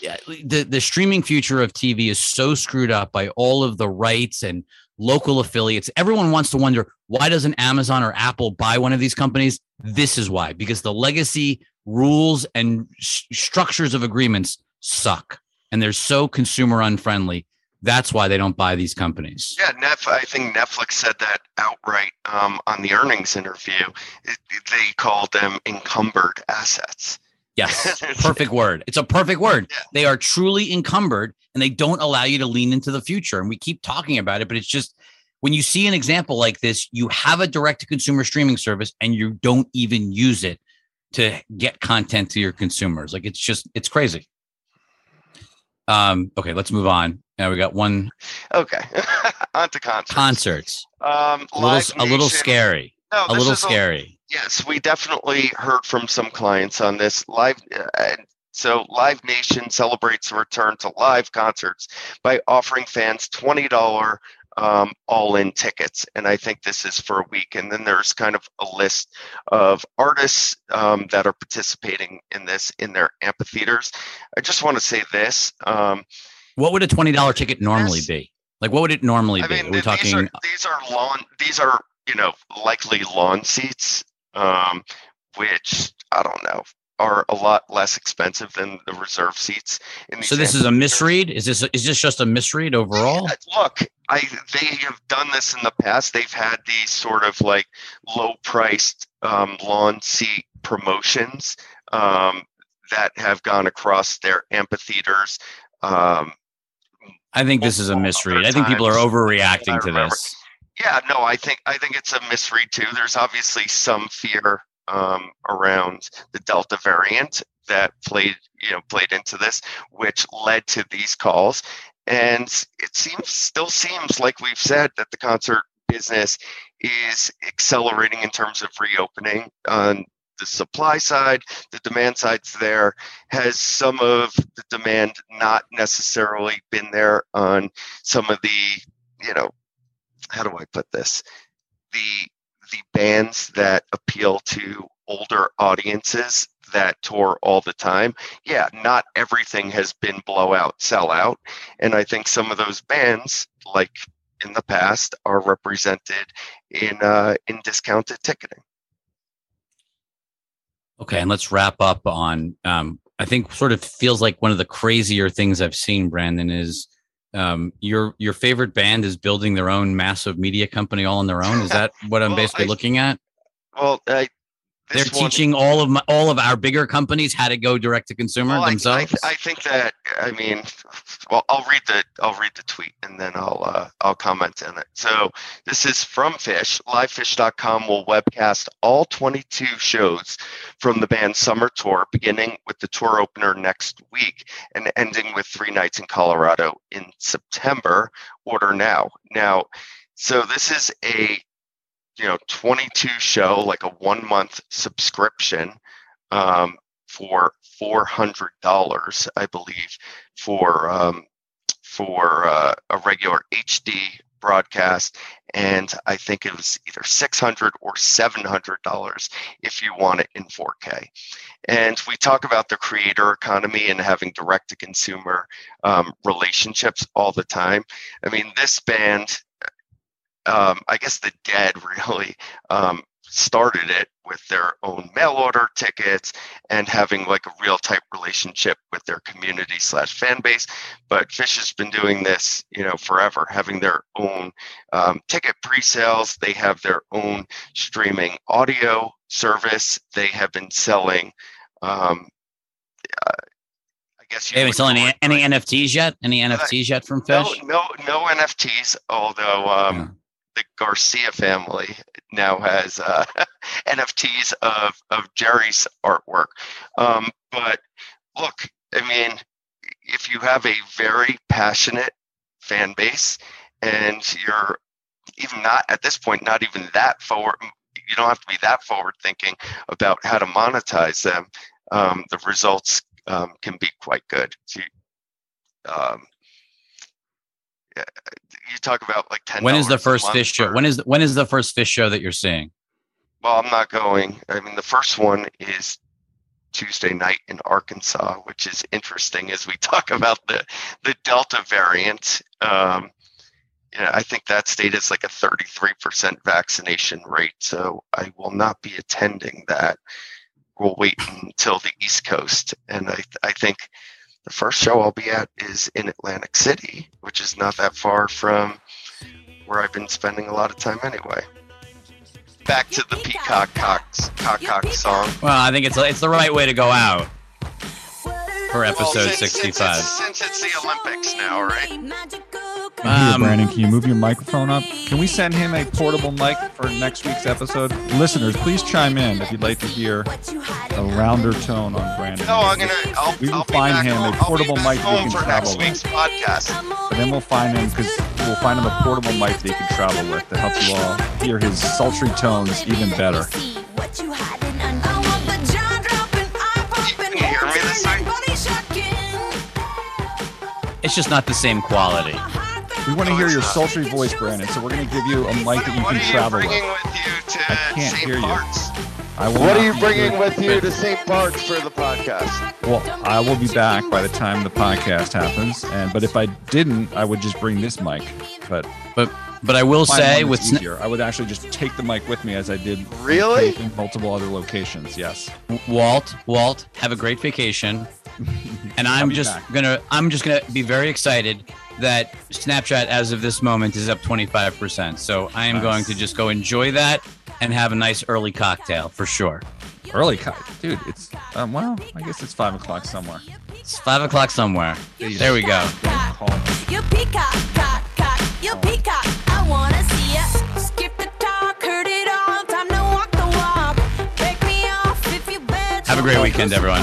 Speaker 1: the, the streaming future of TV is so screwed up by all of the rights and local affiliates. Everyone wants to wonder why doesn't Amazon or Apple buy one of these companies? This is why, because the legacy rules and structures of agreements suck and they're so consumer unfriendly. That's why they don't buy these companies.
Speaker 4: Yeah, Netf- I think Netflix said that outright um, on the earnings interview. It- they called them encumbered assets.
Speaker 1: Yes, perfect word. It's a perfect word.
Speaker 4: Yeah.
Speaker 1: They are truly encumbered and they don't allow you to lean into the future. And we keep talking about it, but it's just when you see an example like this, you have a direct to consumer streaming service and you don't even use it to get content to your consumers. Like it's just, it's crazy. Um, okay, let's move on. Now we got one
Speaker 4: Okay, on to concerts.
Speaker 1: concerts.
Speaker 4: Um,
Speaker 1: A little, a little scary.
Speaker 4: No,
Speaker 1: A little scary.
Speaker 4: Yes, we definitely heard from some clients on this live. Uh, so, Live Nation celebrates the return to live concerts by offering fans twenty dollar um, all-in tickets, and I think this is for a week. And then there's kind of a list of artists um, that are participating in this in their amphitheaters. I just want to say this. Um,
Speaker 1: What would a $20 ticket normally be? Like what would it normally
Speaker 4: I
Speaker 1: be?
Speaker 4: mean,
Speaker 1: Are we
Speaker 4: th- these
Speaker 1: talking
Speaker 4: are these are lawn. These are you know likely lawn seats, um, which I don't know are a lot less expensive than the reserve seats. In
Speaker 1: So this is a misread. Is this is this just a misread overall?
Speaker 4: Uh, Look, I they have done this in the past. They've had these sort of like low priced um, lawn seat promotions um, that have gone across their amphitheaters. Um,
Speaker 1: I think this is a misread. I think people are overreacting to this.
Speaker 4: Yeah, no, I think I think it's a misread too. There's obviously some fear um, around the Delta variant that played, you know, played into this, which led to these calls. And it seems, still seems like we've said that the concert business is accelerating in terms of reopening on the supply side. The demand side's there. Has some of the demand not necessarily been there on some of the, you know, how do I put this? The the bands that appeal to older audiences that tour all the time. Yeah, not everything has been blowout sellout, and I think some of those bands, like in the past, are represented in uh, in discounted ticketing.
Speaker 1: Okay, and let's wrap up on. Um, I think sort of feels like one of the crazier things I've seen, Brandon, is um, your your favorite band is building their own massive media company all on their own. Is that what I'm
Speaker 4: Well,
Speaker 1: basically
Speaker 4: I-
Speaker 1: looking at?
Speaker 4: Well, I,
Speaker 1: They're
Speaker 4: one-
Speaker 1: teaching all of my, all of our bigger companies how to go direct to consumer
Speaker 4: Well, I- I,
Speaker 1: themselves.
Speaker 4: I, think that I mean, well, I'll read the I'll read the tweet and then I'll uh, I'll comment on it. So this is from Phish. LivePhish.com will webcast all 22 shows from the band's summer tour, beginning with the tour opener next week and ending with three nights in Colorado in September. Order now. Now, so this is a you know 22 show like a one month subscription um, for four hundred dollars, I believe, for um, for uh, a regular HD broadcast, and I think it was either six hundred or seven hundred dollars if you want it in 4K. And we talk about the creator economy and having direct to consumer um, relationships all the time. I mean, this band, um, I guess the Dead really um, started it with their own mail order tickets and having like a real type relationship with their community slash fan base but Phish has been doing this you know forever having their own um, ticket pre-sales they have their own streaming audio service they have been selling um, uh, i guess you
Speaker 1: we selling any, any NFTs yet? Any NFTs yet from
Speaker 4: no,
Speaker 1: Phish?
Speaker 4: no no nfts although um. The Garcia family now has uh, NFTs of of Jerry's artwork. Um, but look, I mean, if you have a very passionate fan base and you're even not at this point, not even that forward, you don't have to be that forward thinking about how to monetize them. Um, the results um, can be quite good. So um, you talk about like ten.
Speaker 1: When is the first Phish show?
Speaker 4: for-
Speaker 1: When is when is the first Phish show that you're seeing?
Speaker 4: Well, I'm not going. I mean, the first one is Tuesday night in Arkansas, which is interesting as we talk about the the Delta variant. Um, you know, I think that state is like a 33% vaccination rate, so I will not be attending that. We'll wait until the East Coast, and I I think the first show I'll be at is in Atlantic City, which is not that far from where I've been spending a lot of time anyway. Back to the Peacock Cox Cock Cock song.
Speaker 1: Well, I think it's it's the right way to go out for episode
Speaker 4: since- since
Speaker 1: 65.
Speaker 4: it's- Since it's the Olympics now, right?
Speaker 3: Here,
Speaker 1: Um,
Speaker 3: Brandon, can you move your microphone up? Can we send him a portable mic for next week's episode? Listeners, please chime in if you'd like to hear a rounder tone on Brandon.
Speaker 4: No, I'm gonna. I'll,
Speaker 3: We will
Speaker 4: I'll
Speaker 3: find him
Speaker 4: home-
Speaker 3: a
Speaker 4: I'll be
Speaker 3: portable mic that he can
Speaker 4: for next
Speaker 3: travel
Speaker 4: week's podcast.
Speaker 3: And then we'll find him because we'll find him a portable mic that he can travel with to help you all hear his sultry tones even better.
Speaker 1: It's just not the same quality.
Speaker 3: We want to hear your sultry voice, Brandon. So we're going to give you a mic that you
Speaker 4: what
Speaker 3: can travel with.
Speaker 4: with you to
Speaker 3: I can't
Speaker 4: St.
Speaker 3: hear you. I will
Speaker 6: What are you bringing
Speaker 3: here.
Speaker 6: with you to St. Bart's for the podcast?
Speaker 3: Well, I will be back by the time the podcast happens. And but if I didn't, I would just bring this mic. But
Speaker 1: But but I will say with
Speaker 3: that's easier. I would actually just take the mic with me as I did
Speaker 6: Really?
Speaker 3: in multiple other locations. Yes.
Speaker 1: Walt, Walt, have a great vacation. And
Speaker 3: I'll
Speaker 1: I'm just
Speaker 3: back.
Speaker 1: gonna I'm just gonna be very excited that Snapchat as of this moment is up 25%. So I am
Speaker 3: Nice.
Speaker 1: going to just go enjoy that and have a nice early cocktail for sure.
Speaker 3: Early cut, dude. It's um, well, I guess it's five o'clock somewhere.
Speaker 1: It's five o'clock somewhere. There we go.
Speaker 3: Don't call me.
Speaker 5: You peacock, cock, cock, you peacock. I wanna see ya. Skip the talk, heard it all. Time to walk the walk. Break me off if you bet.
Speaker 1: Have a great weekend, everyone.